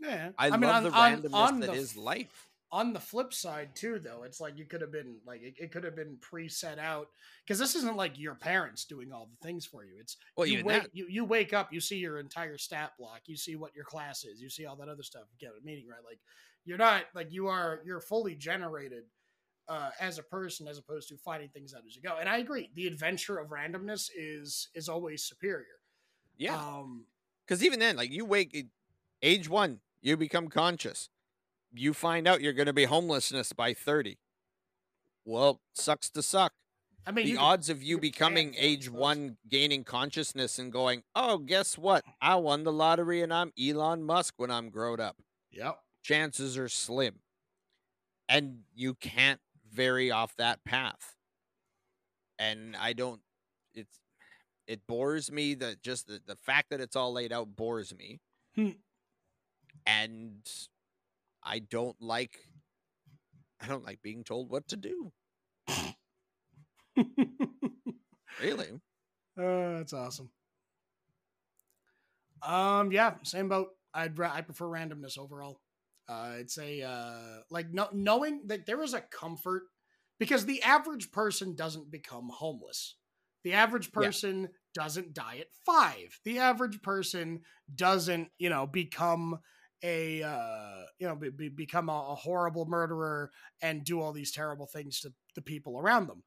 Yeah. I, mean, love on- the randomness on that the is life. On the flip side too though it's like you could have been like it, it could have been pre-set out because this isn't like your parents doing all the things for you. It's Well, you wake you, you wake up you see your entire stat block you see what your class is you see all that other stuff you get a meeting right? Like you're not like you are you're fully generated uh, as a person as opposed to finding things out as you go. And i agree the adventure of randomness is is always superior. Yeah. um Because even then, like you wake age one, you become conscious. You find out you're going to be homelessness by thirty. Well, sucks to suck. i mean the odds of you becoming for it, I age one, gaining consciousness, and going, "Oh, guess what? I won the lottery, and I'm Elon Musk when I'm grown up." yep Chances are slim, and you can't vary off that path. And I don't. It's it bores me that just the, the fact that it's all laid out bores me, Hmm. and I don't like. I don't like being told what to do. (laughs) Really. Uh, that's awesome. Um, yeah, same boat. I'd I prefer randomness overall. Uh, it's a uh, like no, knowing that there is a comfort because the average person doesn't become homeless. The average Yeah. person doesn't die at five. The average person doesn't, you know, become a uh, you know be, be, become a, a horrible murderer and do all these terrible things to the people around them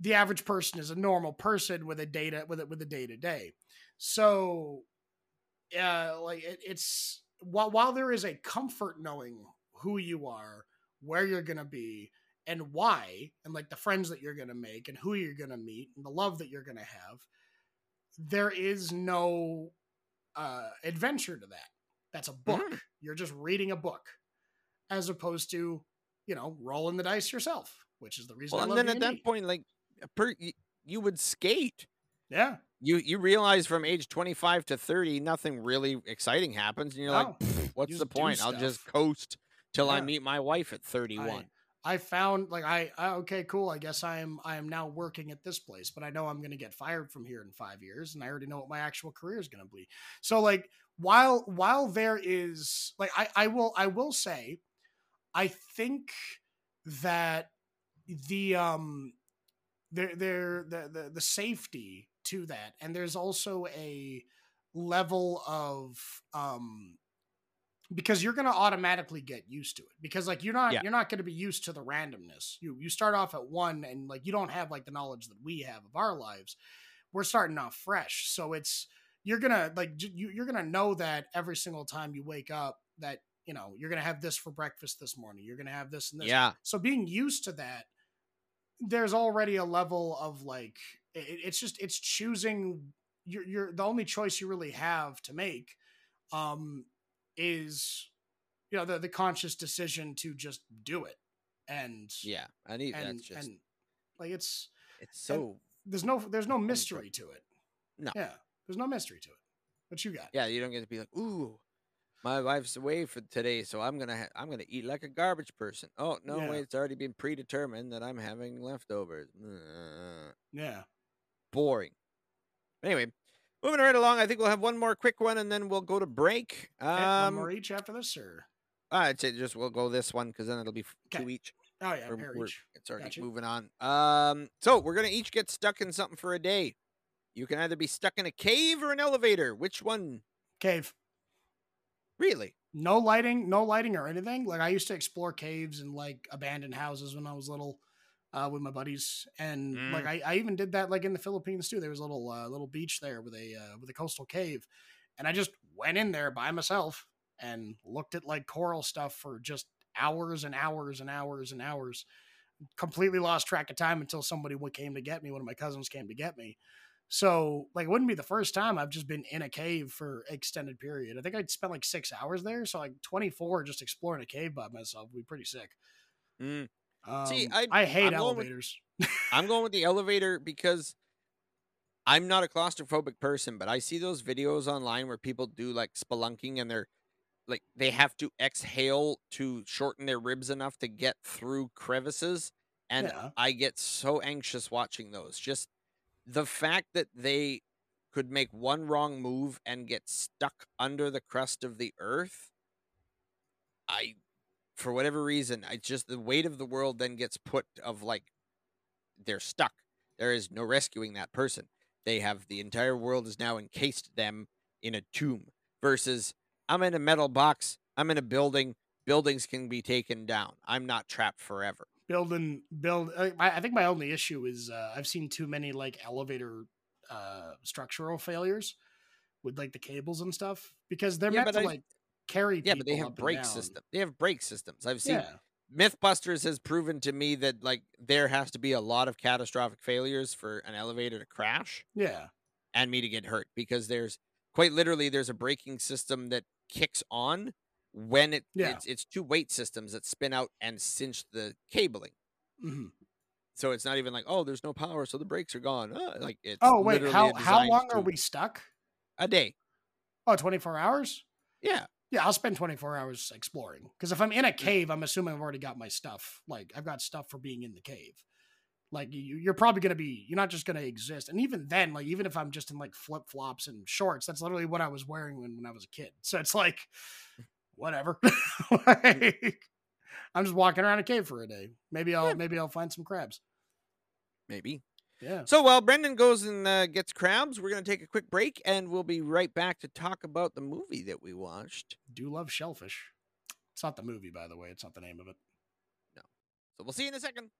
the average person is a normal person with a data with it with a day to day. So, uh, like it, it's while while there is a comfort knowing who you are, where you're gonna be, and why, and like the friends that you're gonna make, and who you're gonna meet, and the love that you're gonna have, there is no uh, adventure to that. That's a book. Mm. You're just reading a book, as opposed to you know rolling the dice yourself, which is the reason. Well, I and then at that D&D. point, like, per, you, you would skate. yeah. You you realize from age twenty five to thirty, nothing really exciting happens, and you're like, No. "Pfft, what's the point? I'll just coast till I meet my wife at thirty one. I found like I, I okay cool I guess I am I am now working at this place but I know I'm going to get fired from here in 5 years and I already know what my actual career is going to be. So like while while there is like I I will I will say I think that the um there there the, the the safety to that and there's also a level of um because you're going to automatically get used to it because like you're not Yeah. you're not going to be used to the randomness you you start off at one and like you don't have like the knowledge that we have of our lives we're starting off fresh so it's you're gonna like you, you're gonna know that every single time you wake up that you know you're gonna have this for breakfast this morning you're gonna have this and this Yeah, so being used to that there's already a level of like it, it's just it's choosing you're, you're the only choice you really have to make um is you know the the conscious decision to just do it and yeah. I need and that's just and like it's it's so there's no there's no mystery to it No. yeah there's no mystery to it what you got yeah. You don't get to be like, ooh, my wife's away for today, so I'm gonna ha- I'm gonna eat like a garbage person. Oh no, Yeah. wait, it's already been predetermined that I'm having leftovers. Uh, yeah boring. Anyway, moving right along, I think we'll have one more quick one, and then we'll go to break. Okay, one Um, more each after this sir. I'd say just we'll go this one because then it'll be f- two each. oh yeah We're- we're- each it's already Gotcha. moving on. Um, so we're gonna each get stuck in something for a day. You can either be stuck in a cave or an elevator. Which one? cave Really? no lighting no lighting or anything like i used to explore caves and like abandoned houses when i was little uh, with my buddies and Mm. like I, I even did that like in the philippines too there was a little uh, little beach there with a uh, with a coastal cave and i just went in there by myself and looked at like coral stuff for just hours and hours and hours and hours completely lost track of time until somebody came to get me one of my cousins came to get me so like it wouldn't be the first time I've just been in a cave for extended period. I think I'd spent like six hours there. So like 24 just exploring a cave by myself would be pretty sick. Mm. Um, See, I, I- hate I'm going with- elevators. I'm going with (laughs) the elevator because I'm not a claustrophobic person, but I see those videos online where people do like spelunking and they're like they have to exhale to shorten their ribs enough to get through crevices and Yeah. I get so anxious watching those. Just the fact that they could make one wrong move and get stuck under the crust of the earth. I, for whatever reason, I just the weight of the world then gets put of like they're stuck. There is no rescuing that person. They have the entire world is now encased them in a tomb versus I'm in a metal box, I'm in a building, buildings can be taken down. I'm not trapped forever. Building build I, I think my only issue is uh, i've seen too many like elevator uh structural failures with like the cables and stuff because they're Yeah, meant to I- like carry Yeah, but they have brake system. They have brake systems. I've seen yeah Mythbusters has proven to me that like there has to be a lot of catastrophic failures for an elevator to crash yeah and me to get hurt because there's quite literally there's a braking system that kicks on when it Yeah. it's, it's two weight systems that spin out and cinch the cabling. hmm So it's not even like oh there's no power so the brakes are gone. Uh, like it's oh wait how how long are we stuck a day? oh 24 hours Yeah, yeah i'll spend 24 hours exploring because if i'm in a cave i'm assuming i've already got my stuff like i've got stuff for being in the cave like you, you're probably going to be you're not just going to exist and even then like even if i'm just in like flip-flops and shorts that's literally what i was wearing when, when i was a kid so it's like whatever (laughs) (laughs) like, (laughs) i'm just walking around a cave for a day maybe i'll Yeah. maybe i'll find some crabs maybe. yeah So while Brendan goes and uh, gets crabs, we're gonna take a quick break and we'll be right back to talk about the movie that we watched. do love shellfish it's not the movie by the way it's not the name of it No. So we'll see you in a second.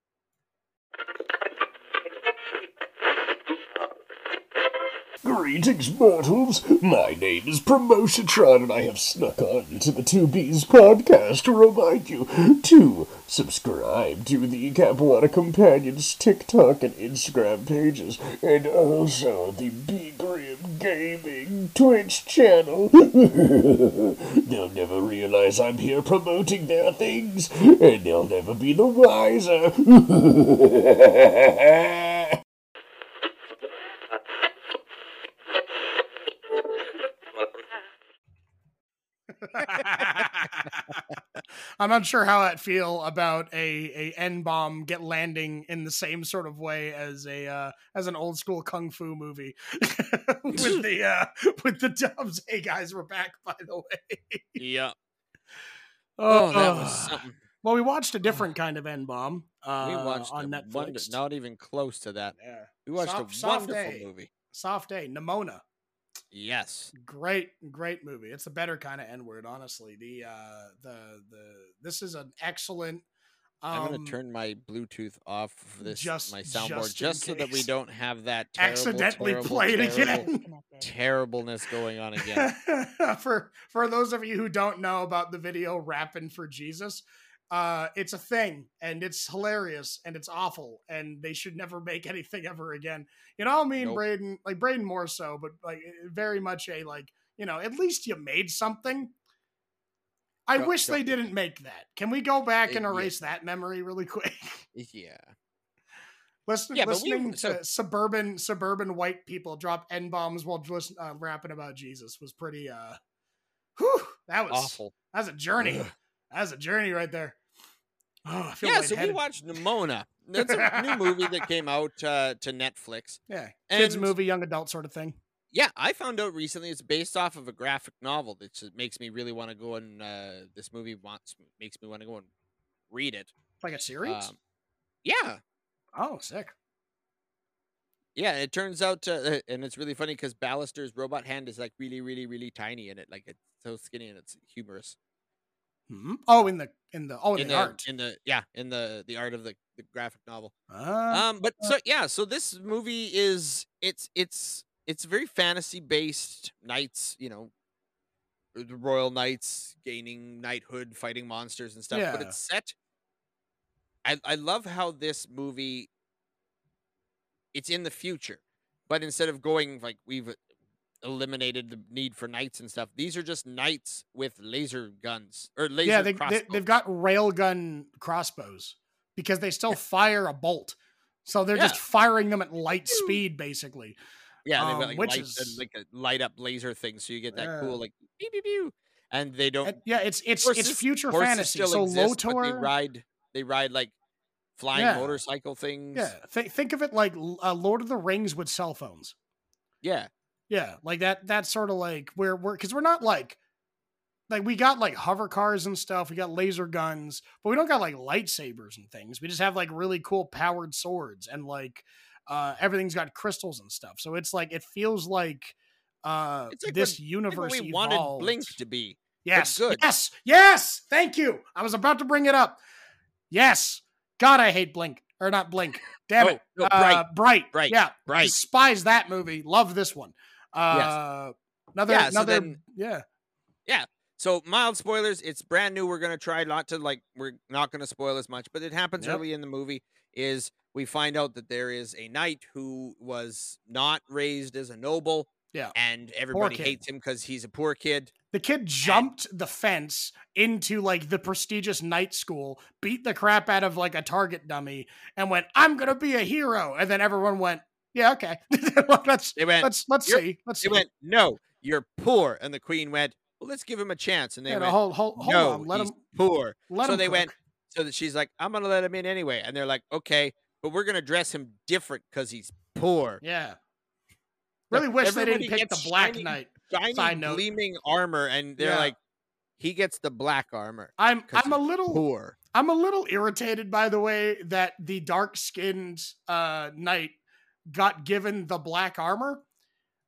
Greetings, mortals. My name is Promotiontron, and I have snuck on to the Two B's podcast to remind you to subscribe to the Capuana Companions TikTok and Instagram pages, and also the B Grim Gaming Twitch channel. (laughs) they'll never realize I'm here promoting their things, and they'll never be the wiser. (laughs) I'm not sure how I'd feel about a a N bomb get landing in the same sort of way as a uh, as an old school kung fu movie (laughs) with the uh, with the dubs. Hey guys, we're back. By the way, Yeah. Oh, that was Uh, something. well. We watched a different kind of N bomb. Uh, We watched on Netflix. wonder, not even close to that. yeah, We watched Soft- a wonderful day. movie. soft day. Nimona. Yes. great great movie. It's a better kind of n word honestly. The uh the the this is an excellent um, I'm gonna turn my Bluetooth off for this just- my soundboard just just, so that we don't have that terrible, accidentally terrible, play terrible, again. Terribleness going on again. (laughs) for for those of you who don't know about the video rapping for jesus uh it's a thing and it's hilarious and it's awful and they should never make (laughs) anything ever again you know i mean Nope. braden like braden more so but like eh, very much a like you know at least you made something i Don't- wish they didn't make that can we go back Uh, and yeah. erase that memory really (laughs) quick yeah. Listen, Yeah, listening so- to suburban suburban white people drop n bombs while just uh, rapping about Jesus was pretty. uh Whew, that was Awful. That was a journey. Ugh. That was a journey right there. Oh, I feel Yeah, so we watched Nimona. That's a new movie that came out uh, to Netflix. (laughs) yeah, kids and- movie, young adult sort of thing. Yeah, I found out recently it's based off of a graphic novel that just makes me really want to go and uh, this movie wants makes me want to go and read it. Like a series. Um, yeah, oh, sick. yeah. It turns out, uh, and it's really funny because Ballister's robot hand is like really, really, really tiny in it. Like it's so skinny and it's humorous. Hmm? Oh, in the in the oh in, in the, the art. in the yeah in the the art of the, the graphic novel. Ah, Um, but so yeah, so this movie is it's it's it's very fantasy based knights, you know, the royal knights gaining knighthood, fighting monsters and stuff. But it's set. I I love how this movie. It's in the future, but instead of going like we've eliminated the need for knights and stuff, these are just knights with laser guns or laser yeah, they, they crossbows. they've got railgun crossbows because they still fire a bolt, so they're just firing them at light speed, basically. Yeah, they've um, got like which lights is- and like a light up laser thing, so you get that Yeah. cool like pew pew pew. And they don't. Yeah, it's it's horses- it's future fantasy. still So exist, but they Lotor, ride. They ride like flying Yeah. motorcycle things. yeah, th- think of it like uh, Lord of the Rings with cell phones. yeah. Yeah, like that. That's sort of like where we're because we're not like like we got like hover cars and stuff. We got laser guns, but we don't got like lightsabers and things. We just have like really cool powered swords and like uh everything's got crystals and stuff. So it's like it feels like uh It's like this when- Like universe what we evolved. wanted Blink to be. Yes, good. yes, yes. Thank you. I was about to bring it up. Yes. God, I hate Blink or not Blink. Damn Oh, it. no, Uh, bright. Bright, Yeah. Bright. Despise that movie. Love this one. Uh, Another. Yeah, so another. then- yeah. So mild spoilers. It's brand new. We're gonna try not to like. We're not gonna spoil as much, but it happens Yep. early in the movie. Is we find out that there is a knight who was not raised as a noble. Yeah. And everybody hates him because he's a poor kid. The kid jumped the fence into like the prestigious night school, beat the crap out of like a target dummy, and went, "I'm gonna be a hero." And then everyone went, "Yeah, okay, (laughs) let's They went. let's let's see, let's see." went. No, you're poor. And the queen went. Well, let's give him a chance. And they Yeah, no, went. hold hold hold no, on, let he's him poor. let so him they cook. went. So that she's like, I'm gonna let him in anyway. And they're like, okay, but we're gonna dress him different because he's poor. Yeah. Look, Really wish they didn't pick the Black shiny- Knight. Shiny, Side note. gleaming armor, and they're Yeah. like, he gets the black armor. I'm I'm a little Poor. I'm a little irritated by the way that the dark skinned uh knight got given the black armor.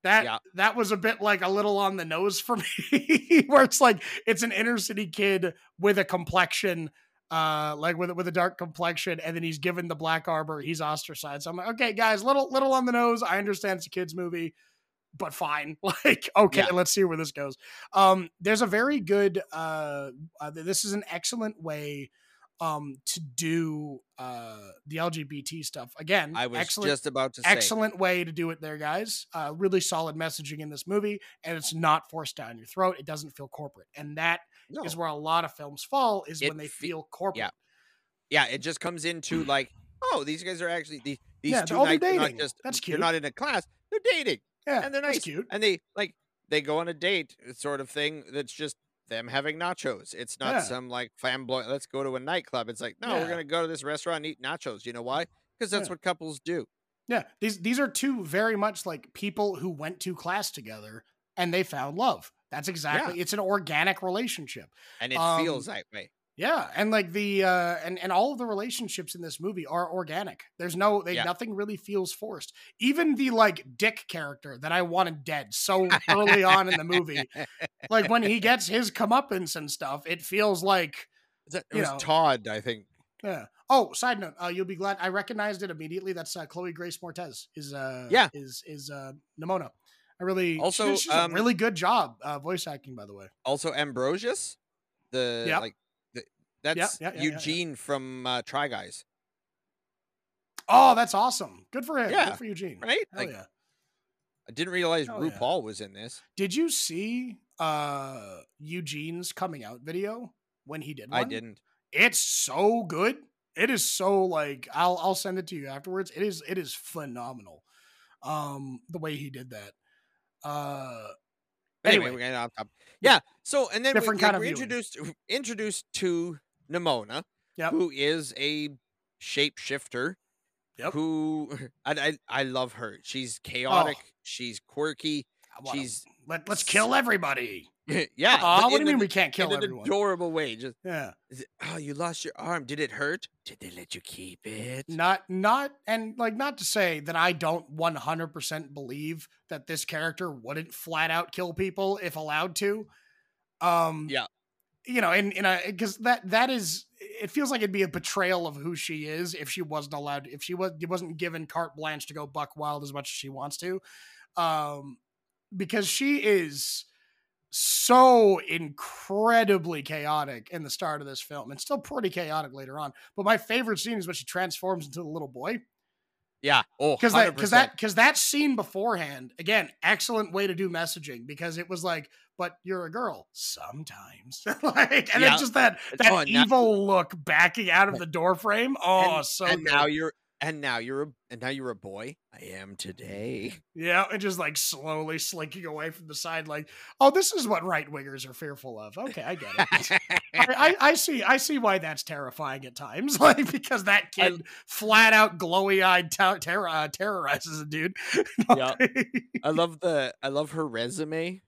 That Yeah. that was a bit like a little on the nose for (laughs) me, where it's like it's an inner city kid with a complexion, uh, like with with a dark complexion, and then he's given the black armor. He's ostracized. So I'm like, okay, guys, little little on the nose. I understand it's a kids movie, but fine. (laughs) Like, okay, Yeah. let's see where this goes. Um, there's a very good. Uh, uh, this is an excellent way um to do uh the lgbt stuff again I was excellent just about to say. excellent way to do it there guys uh really solid messaging in this movie and it's not forced down your throat it doesn't feel corporate and that is No. where a lot of films fall is It when they fe- feel corporate yeah, it just comes into like, oh, these guys are actually these these Yeah, two oh, they're not just That's they're not in a class, they're dating. yeah and they're that's nice. cute And they like they go on a date sort of thing that's just them having nachos. It's not Yeah. some like flamboyant, let's go to a nightclub. It's like, no, Yeah. we're gonna go to this restaurant and eat nachos. You know why? Because that's Yeah. what couples do. yeah these these are two very much like people who went to class together and they found love that's exactly it's an organic relationship And it Um, feels that way. Yeah, and like the uh and and all of the relationships in this movie are organic. There's no they Yeah. nothing really feels forced. Even the like dick character that I wanted dead so early (laughs) on in the movie. Like when he gets his comeuppance and stuff, it feels like It was know. Todd, I think. yeah. Oh, side note, uh, you'll be glad I recognized it immediately. That's uh, Chloe Grace Moretz is uh Yeah. is is uh Nimona. I really Also, she's um, a really good job uh voice acting by the way. Also, Ambrosius, the Yep. like, that's yeah, yeah, yeah, yeah. Eugene from uh, Try Guys, Oh, that's awesome. Good for him. Yeah, Good for Eugene. right? Hell Like, yeah. I didn't realize yeah. RuPaul was in this. Did you see uh Eugene's coming out video when he did one? I didn't. It's so good. It is so like I'll I'll send it to you afterwards. It is it is phenomenal. Um the way he did that. Uh Anyway, Anyway. we're getting off topic. Yeah. So and then we, Different like, of we're introduced introduced to Nimona, Yep. who is a shapeshifter. Yep. Who (laughs) I, I I love her. She's chaotic. She's quirky. She's let, let's kill everybody. (laughs) yeah. Aw, what do you mean an- we can't kill in an adorable way. Just Yeah. oh, you lost your arm. Did it hurt? Did they let you keep it? Not not and like not to say that I don't 100% believe that this character wouldn't flat out kill people if allowed to. Um Yeah. You know, in in a cuz that that is it feels like it'd be a betrayal of who she is if she wasn't allowed if she was wasn't given carte blanche to go buck wild as much as she wants to. Um because she is so incredibly chaotic in the start of this film and still pretty chaotic later on. But my favorite scene is when she transforms into the little boy. Yeah. Oh, Because that because that because that scene beforehand, again, excellent way to do messaging because it was like, but you're a girl sometimes. (laughs) like and Yeah. it's just that that oh, and now- evil look backing out of the door frame. Oh, and, so and good. now you're and now you're a and now you're a boy. I am today. (laughs) Yeah, and just like slowly slinking away from the side, like, oh, this is what right wingers are fearful of. Okay, I get it. I, I, I see. I see why that's terrifying at times, (laughs) like because that kid flat out glowy eyed ter- ter- uh, terrorizes a dude. Yeah. I love the I love her resume.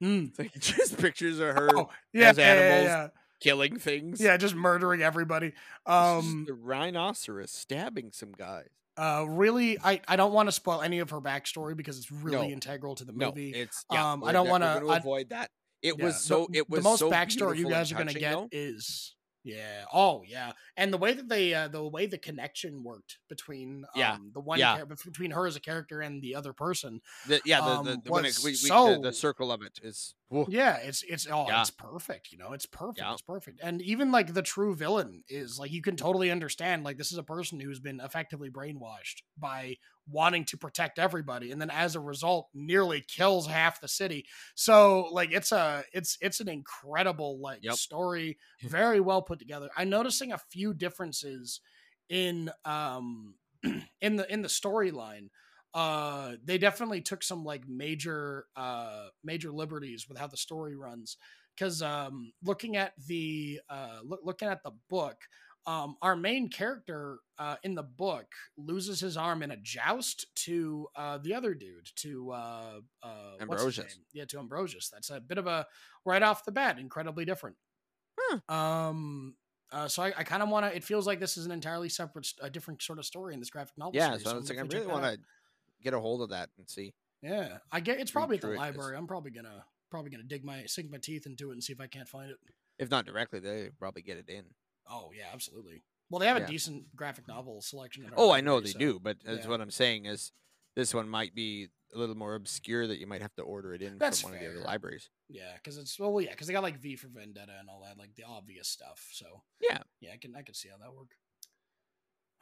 It's like (laughs) just pictures of her Oh, yeah, as yeah, yeah, animals. yeah, killing things. yeah, just murdering everybody. Um, the rhinoceros stabbing some guys. uh, really, I, I don't want to spoil any of her backstory because it's really No. integral to the No, movie. it's yeah, um, I don't gonna I- avoid that. It was the- so. it was the most so backstory you guys are gonna get though. is yeah oh yeah and the way that they uh, the way the connection worked between um, Yeah, the one yeah. char- between her as a character and the other person The, yeah, the, um, the, it, was we, we, the, the circle of it is. Whoa. yeah it's it's oh Yeah. it's perfect you know it's perfect Yeah. it's perfect and even like the true villain is like you can totally understand like this is a person who's been effectively brainwashed by wanting to protect everybody and then as a result nearly kills half the city so like it's a it's it's an incredible like Yep. story (laughs) very well put together i'm noticing a few differences in um (clears throat) in the in the storyline uh they definitely took some like major uh major liberties with how the story runs because um looking at the uh look, looking at the book um our main character uh in the book loses his arm in a joust to uh the other dude to uh uh Ambrosius. yeah to ambrosius that's a bit of a right off the bat incredibly different um uh, so I, I kind of want to. It feels like this is an entirely separate, a different sort of story in this graphic novel. Yeah, series, so I'm it's like I really want to get a hold of that and see. Yeah, I get. It's probably at the through it 'cause- library. I'm probably gonna probably gonna dig my sink my teeth into it and see if I can't find it. If not directly, they probably get it in. Oh yeah, absolutely. Well, they have a decent graphic novel selection. Oh, I know they so- do, but that's yeah. what I'm saying is this one might be a little more obscure that you might have to order it in That's from one of the other libraries. Yeah, because it's well, yeah, because they got like V for Vendetta and all that, like the obvious stuff. So Yeah. yeah, I can I can see how that work.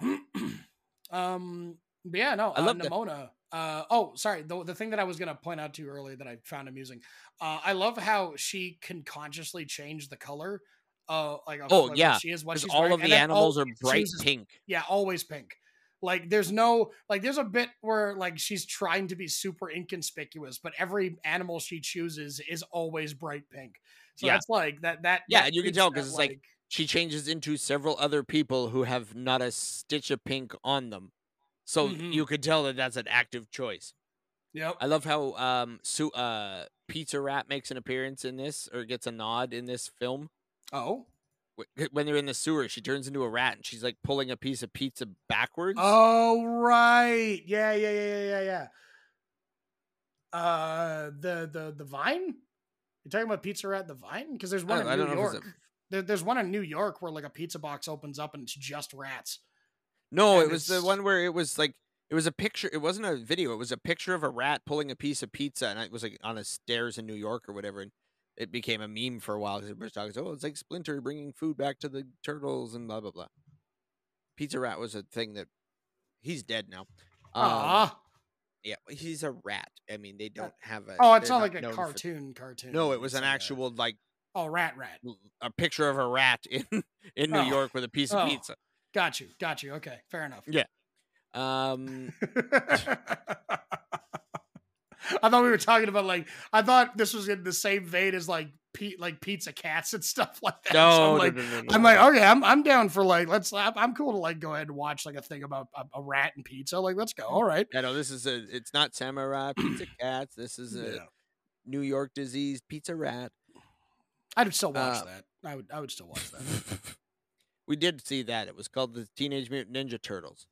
(clears throat) um, yeah, no, I uh, love the- Nimona. Uh, oh, sorry. The the thing that I was gonna point out to you earlier that I found amusing. Uh, I love how she can consciously change the color. Uh, like Oh, like, yeah, she is what she's all wearing, of and the animals are bright pink. Yeah, always pink. Like there's no like there's a bit where like she's trying to be super inconspicuous, but every animal she chooses is always bright pink. So Yeah. that's like that that Yeah, that and you can tell because it's like- She changes into several other people who have not a stitch of pink on them. So Mhm. you could tell that that's an active choice. Yep. I love how um Su- uh Pizza Rat makes an appearance in this or gets a nod in this film. Oh. When they're in the sewer, she turns into a rat and she's like pulling a piece of pizza backwards. Oh right. Yeah, yeah, yeah, yeah, yeah, yeah. Uh the the the vine? You're talking about Pizza Rat the Vine? Because there's one I- in New don't know if York. There, there's one in New York where like a pizza box opens up and it's just rats. No, and it was the one where it was like it was a picture. It wasn't a video. It was a picture of a rat pulling a piece of pizza, and it was like on a stairs in New York or whatever. And it became a meme for a while because everybody's talking. Oh, it's like Splinter bringing food back to the turtles and blah blah blah. Pizza Rat was a thing that he's dead now. Um, Ah. yeah, he's a rat. I mean, they don't have a. oh, it's they're not like a known for- cartoon cartoon. No, it was an actual like Oh, rat rat. A picture of a rat in (laughs) in New Oh. York with a piece of Oh. pizza. Got you. Got you. Okay. Fair enough. Yeah. Um, (laughs) I thought we were talking about like I thought this was in the same vein as like pe- like pizza cats and stuff (laughs) like that. no, So I'm like, no, no, no, I'm like, okay, I'm I'm down for like let's I'm, cool to like go ahead and watch like a thing about a, a rat and pizza. Like, let's go. All right. Yeah, know this is a. It's not samurai (clears throat) pizza cats. This is a Yeah. New York disease pizza rat. I'd still watch Uh, that. I would I would still watch that. (laughs) we did see that. It was called the Teenage Mutant Ninja Turtles.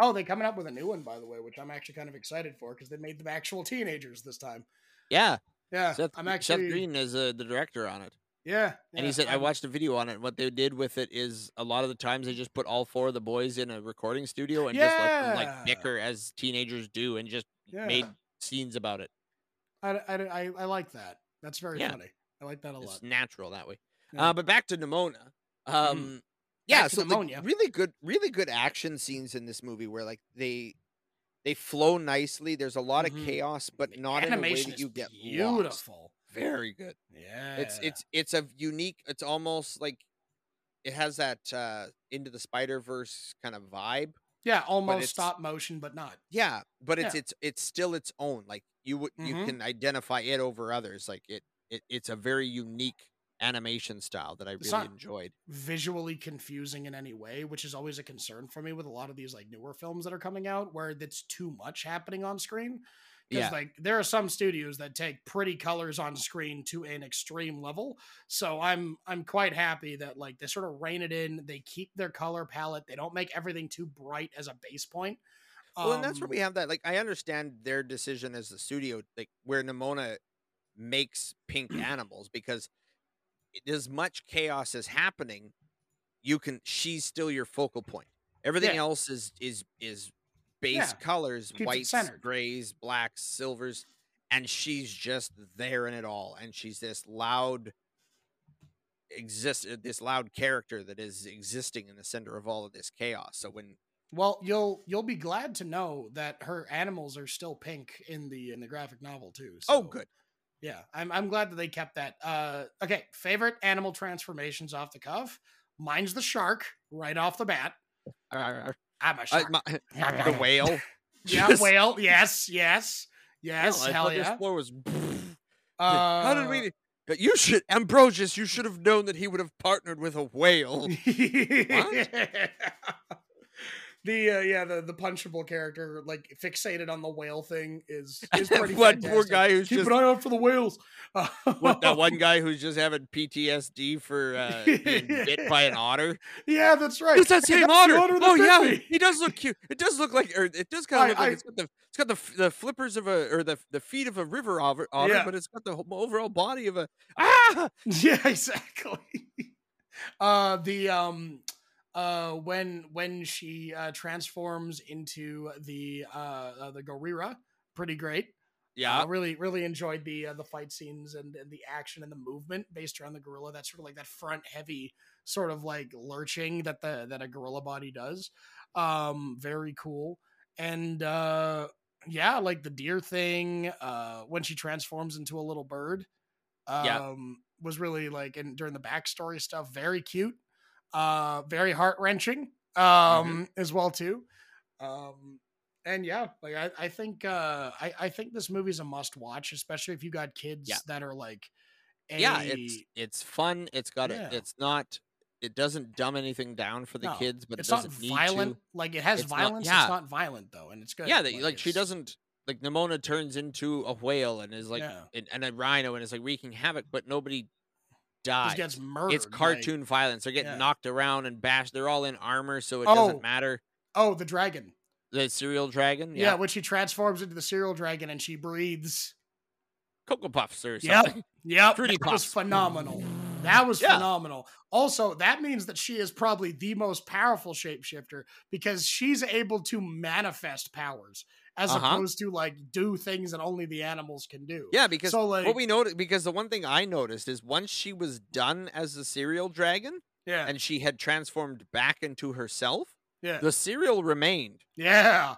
oh, they're coming up with a new one by the way, which I'm actually kind of excited for because they made them actual teenagers this time. Yeah, Yeah, Seth, I'm actually Seth Green is uh, the director on it, yeah. and he said I I'm- watched a video on it. What they did with it is a lot of the times they just put all four of the boys in a recording studio and just let them like bicker as teenagers do, and just yeah. made scenes about it. I, I, I, I like that. That's very Yeah. funny. I like that a lot. It's natural that way. Yeah. Uh, but back to Nimona. Um, yeah, so like, really good, really good action scenes in this movie where like they they flow nicely. There's a lot Mhm. of chaos, but The not in a way that you get lost. beautiful. Very good. Yeah, It's it's it's a unique. It's almost like it has that uh into the Spider Verse kind of vibe Yeah, almost stop motion, but not. Yeah, but it's Yeah. it's it's still its own. Like you would you Mhm. can identify it over others. Like it, it it's a very unique animation style that I It's really not- enjoyed. visually confusing in any way, which is always a concern for me with a lot of these like newer films that are coming out where it's too much happening on screen. Because Yeah. like there are some studios that take pretty colors on screen to an extreme level. So I'm I'm quite happy that like they sort of rein it in. They keep their color palette. They don't make everything too bright as a base point. Well, and that's where Um, we have that. Like, I understand their decision as the studio, like where Nimona makes pink (clears throat) animals, because as much chaos is happening, you can. She's still your focal point. Everything Yeah. else is is is base Yeah, colors, keeps whites, grays, blacks, silvers, and she's just there in it all. And she's this loud exist uh, this loud character that is existing in the center of all of this chaos. So when Well, you'll you'll be glad to know that her animals are still pink in the in the graphic novel too. oh good. Yeah, I'm I'm glad that they kept that. Uh, okay, favorite animal transformations off the cuff. Mine's the shark right off the bat. Uh, I'm a uh, shark. my- (laughs) (laughs) the whale. (laughs) yeah, whale. Yes, yes, yes. Hell this yeah. floor was. Uh, How did we? Uh, You should, Ambrosius. You should have known that he would have partnered with a whale. The uh, yeah the the punchable character like fixated on the whale thing is (laughs) is pretty one poor guy who's Keep just an eye out for the whales. (laughs) what that one guy who's just having PTSD for uh, being bit by an otter. (laughs) Yeah, that's right. It's that same that's otter. that Oh yeah, me. he does look cute. It does look like, or it does kind of look like I- it's got the it's got the the flippers of a or the the feet of a river otter, otter Yeah. but it's got the overall body of a ah. Yeah, exactly. uh the um uh when when she uh transforms into the uh, uh the gorilla, pretty great. Yeah, I really really enjoyed the uh, the fight scenes and, and the action and the movement based around the gorilla. That's sort of like that front heavy sort of like lurching that the that a gorilla body does. Um very cool. And uh yeah, like the deer thing uh when she transforms into a little bird. Um Yeah. was really like and during the backstory stuff very cute. Uh very heart-wrenching um as well too. Um and yeah, like I, I think uh I, I think this movie's a must watch, especially if you got kids Yeah. that are like a, yeah. It's it's fun. It's got Yeah. it. It's not. It doesn't dumb anything down for the No, kids, but it's it not doesn't need violent. to. Like it has It's not- violence. yeah. It's not violent though, and it's good. Yeah, they, like she doesn't like Nimona turns into a whale and is like Yeah. and, and a rhino and is like wreaking havoc, but nobody dies. Gets murdered. it's like- cartoon violence. They're getting yeah. knocked around and bashed. They're all in armor, so it Oh, doesn't matter. oh, the dragon. The cereal dragon, Yeah. yeah, when she transforms into the cereal dragon and she breathes. Cocoa Puffs or something. (laughs) Yep, Fruity that was phenomenal. That was Yeah. phenomenal. Also, that means that she is probably the most powerful shapeshifter because she's able to manifest powers as Uh-huh. opposed to like do things that only the animals can do. Yeah, because so like what we noticed, because the one thing I noticed is once she was done as the cereal dragon yeah, and she had transformed back into herself, yeah, the cereal remained. yeah.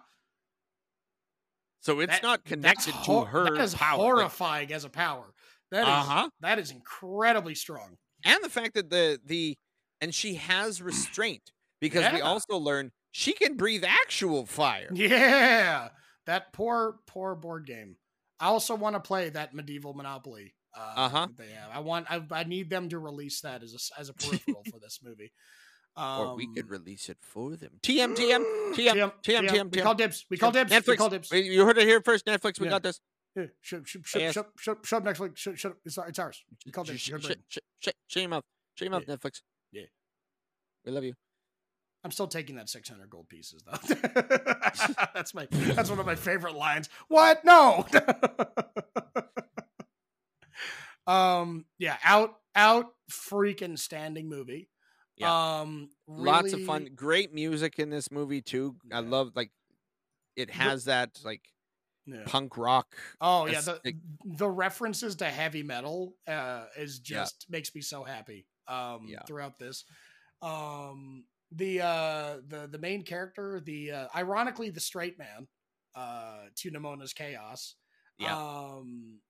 So it's That- not connected hor- to her That is power. Like, horrifying as a power. That is Uh-huh. that is incredibly strong. and the fact that the the and she has restraint because we also learn she can breathe actual fire. Yeah, that poor poor board game. I also want to play that medieval Monopoly. Uh, that They have. I want. I, I need them to release that as a as a peripheral for this movie. Um, or we could release it for them. TM TM (gasps) TM TM TM. We call dibs. We call dibs. Netflix. We call dibs. You heard it here first. Netflix. We got this. Shut, shut, shut, shut, shut, shut up Netflix. Shut, shut up. It's, it's ours. We call dibs. Shut your mouth. Shut your mouth, Netflix. Yeah. We love you. I'm still taking that 600 gold pieces though. (laughs) that's my that's one of my favorite lines. What? No. (laughs) um yeah, out out freaking standing movie. Yeah. Um Lots of fun. Great music in this movie too. I love like it has that like yeah. punk rock. Oh yeah, the the references to heavy metal uh is Yeah. just makes me so happy um Yeah. throughout this. Um the uh the the main character, the uh ironically the straight man uh to Nimona's chaos Yeah. um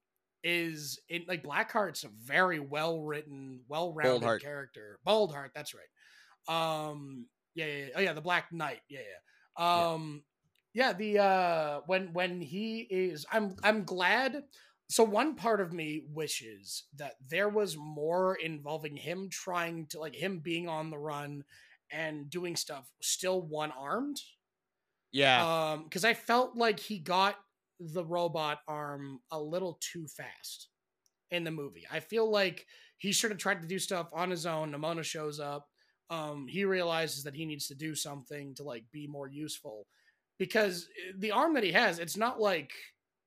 is in like Blackheart's a very well written, well rounded character. Boldheart, that's right. Um yeah, yeah, yeah. Oh yeah, the Black Knight. Yeah, yeah. Um, yeah, the uh, when when he is, I'm I'm glad. So one part of me wishes that there was more involving him trying to like him being on the run and doing stuff still one armed. Yeah. Um, because I felt like he got the robot arm a little too fast in the movie. I feel like he should have tried to do stuff on his own. Nimona shows up. Um, he realizes that he needs to do something to like be more useful because eh, the arm that he has, it's not like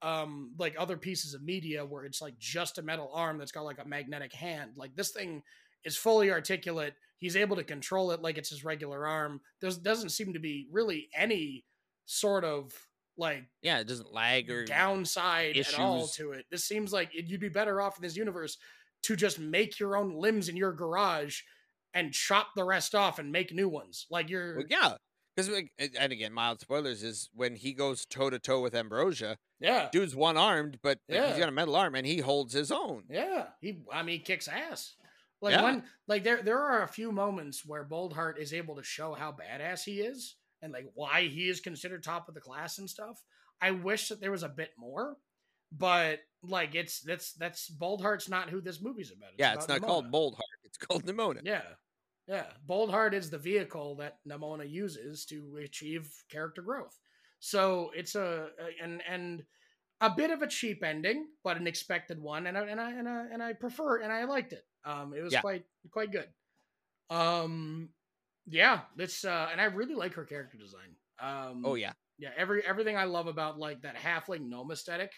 um like other pieces of media where it's like just a metal arm that's got like a magnetic hand. Like this thing is fully articulate. He's able to control it like it's his regular arm. There doesn't seem to be really any sort of like yeah, it doesn't lag or downside at all to it. This seems like it- you'd be better off in this universe to just make your own limbs in your garage and chop the rest off and make new ones. Like you're Well, yeah. Because and again, mild spoilers is when he goes toe to toe with Ambrosius. yeah. Dude's one armed, but Yeah. he's got a metal arm and he holds his own. Yeah, he. I mean, he kicks ass. Like Yeah. when, like there, there are a few moments where Boldheart is able to show how badass he is and like why he is considered top of the class and stuff. I wish that there was a bit more, but like it's that's that's Boldheart's not who this movie's about. yeah, it's about not called Nimona. Boldheart. It's called Nimona. Yeah, yeah. Boldheart is the vehicle that Nimona uses to achieve character growth. So it's a, a- and and a bit of a cheap ending, but an expected one, and I and I and I, and I prefer and I liked it. Um, it was Yeah. quite quite good. Um, yeah, this uh, and I really like her character design. Um, Oh yeah. yeah. Every everything I love about like that halfling gnome aesthetic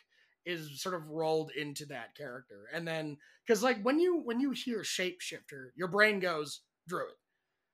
is sort of rolled into that character, and then because like when you when you hear shapeshifter, your brain goes druid.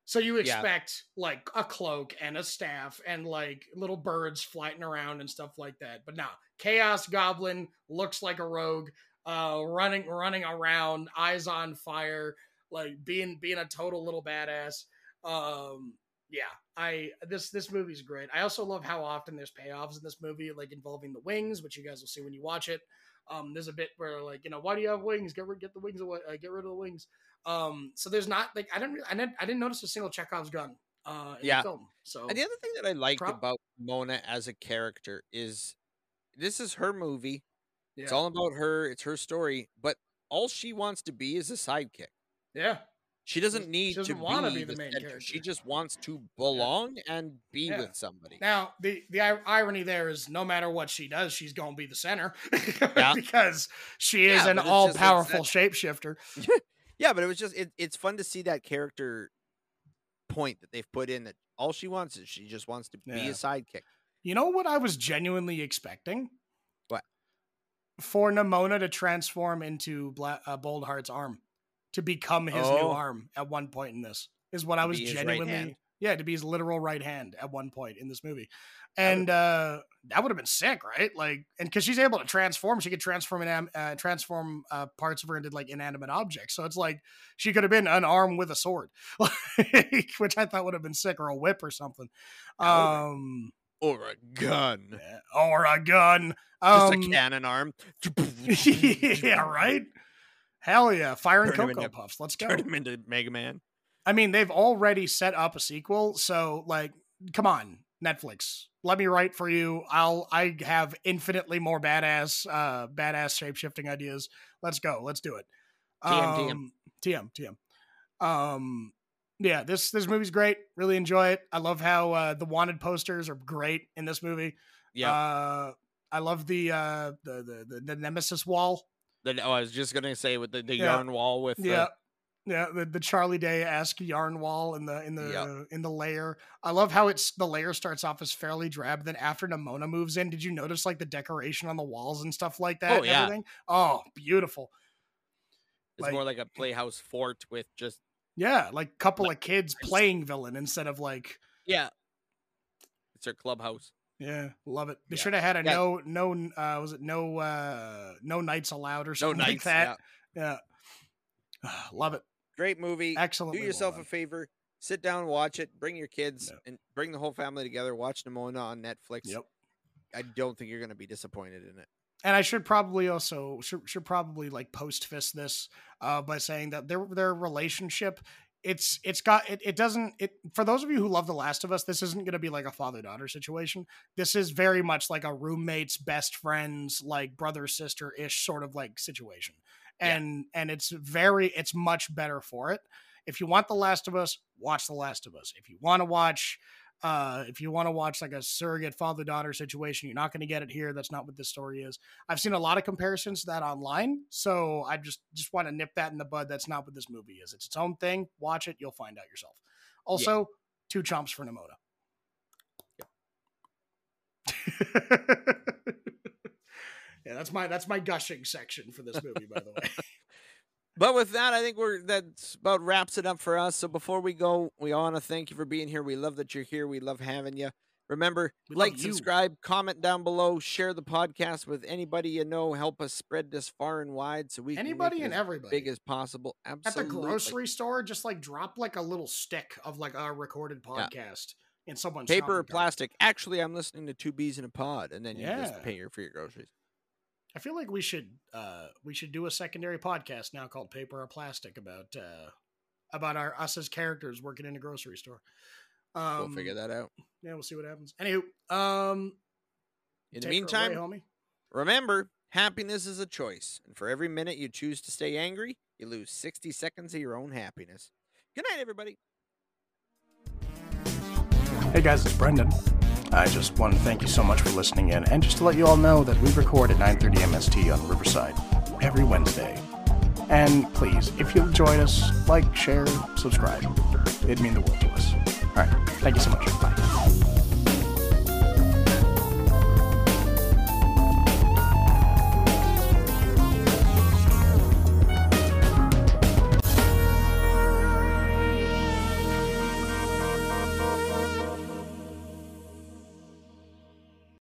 So you Yeah. expect like a cloak and a staff and like little birds flying around and stuff like that. But now Chaos Goblin looks like a rogue, uh, running running around, eyes on fire, like being being a total little badass. Um, yeah, I this this movie's great. I also love how often there's payoffs in this movie, like involving the wings, which you guys will see when you watch it. Um, there's a bit where like you know why do you have wings? Get rid get the wings away. Uh, get rid of the wings. Um, so there's not like I didn't re- I didn't I didn't notice a single Chekhov's gun. Uh, in Yeah. the film. So And the other thing that I liked Prob- about Mona as a character is this is her movie. Yeah, It's all about her. It's her story. But all she wants to be is a sidekick. yeah, She doesn't She need doesn't to wanna be, be the main center. She just wants to belong and be Yeah. with somebody. Now the the irony there is no matter what she does, she's gonna be the center (laughs) Yeah. because she is Yeah, an all powerful shapeshifter. (laughs) Yeah, but it was just it, it's fun to see that character point that they've put in that all she wants is she just wants to be a sidekick. You know what I was genuinely expecting? For Nimona to transform into Bla- uh, Boldheart's arm, to become his new Oh. arm at one point in this, is what I was his right genuinely. Yeah, to be his literal right hand at one point in this movie, and uh, that would have been sick, right? Like, and because she's able to transform, she could transform in, uh, transform uh, parts of her into like inanimate objects. So it's like she could have been an arm with a sword, (laughs) which I thought would have been sick, or a whip or something. Um, Or a gun. or a gun. Just Um, a cannon arm. (laughs) yeah, right. Hell yeah, firing Turn cocoa into- puffs. Let's go. Turn him into Mega Man. I mean, they've already set up a sequel, so like, come on, Netflix. Let me write for you. I'll I have infinitely more badass uh badass shape shifting ideas. Let's go. Let's do it. TM, TM. Um, TM TM. Um yeah, this this movie's great. Really enjoy it. I love how uh the wanted posters are great in this movie. Yeah. Uh I love the uh the the the, nemesis wall. The, oh, I was just gonna say with the, the Yeah. yarn wall with Yeah. the, Yeah, the, the Charlie Day esque yarn wall in the in the in the layer. I love how it's the layer starts off as fairly drab. Then after Nimona moves in, did you notice like the decoration on the walls and stuff like that? Oh, yeah. everything? Oh, beautiful. it's like- more like a playhouse fort with just Yeah, like couple of kids playing villain instead of like yeah. It's their clubhouse. yeah, love it. They Yeah. should have had a Yeah. no no uh was it no uh no knights allowed or No something knights. like that. Yeah. Yeah. (sighs) love it. Great movie. Excellent. Do yourself a favor. Sit down, watch it. Bring your kids and bring the whole family together. Watch Nimona on Netflix. Yep. I don't think you're going to be disappointed in it. And I should probably also should, should probably like post fist this uh, by saying that their their relationship it's it's got it, it doesn't it for those of you who love the last of us this isn't going to be like a father daughter situation. This is very much like a roommates best friends like brother sister ish sort of like situation. Yeah. and and it's very it's much better for it. If you want the last of us watch the last of us. If you want to watch uh if you want to watch like a surrogate father daughter situation you're not going to get it here that's not what this story is. I've seen a lot of comparisons to that online so i just just want to nip that in the bud that's not what this movie is. It's its own thing watch it you'll find out yourself. Also two chomps for Nimona (laughs) yeah that's my that's my gushing section for this movie by the way (laughs) But with that, I think we're that's about wraps it up for us. So before we go, we all want to thank you for being here. We love that you're here. We love having you. Remember, We like, subscribe, comment down below, share the podcast with anybody you know. Help us spread this far and wide so we can anybody and everybody big as possible. Absolutely. at the grocery store just like drop like a little stick of like a recorded Yeah. podcast in someone's paper or plastic. Actually, I'm listening to two bees in a pod, and then you just Yeah. pay your for your groceries. I feel like we should uh we should do a secondary podcast now called Paper or Plastic about uh about our us as characters working in a grocery store. Um, we'll figure that out. Yeah, we'll see what happens. Anywho, um, In the meantime, away, homie. remember, happiness is a choice, and for every minute you choose to stay angry, you lose 60 seconds of your own happiness. Good night, everybody. Hey guys, it's Brendan. I just want to thank you so much for listening in, and just to let you all know that we record at 9:30 MST on Riverside every Wednesday. And please, if you join us, like, share, subscribe. It'd mean the world to us. All right, thank you so much.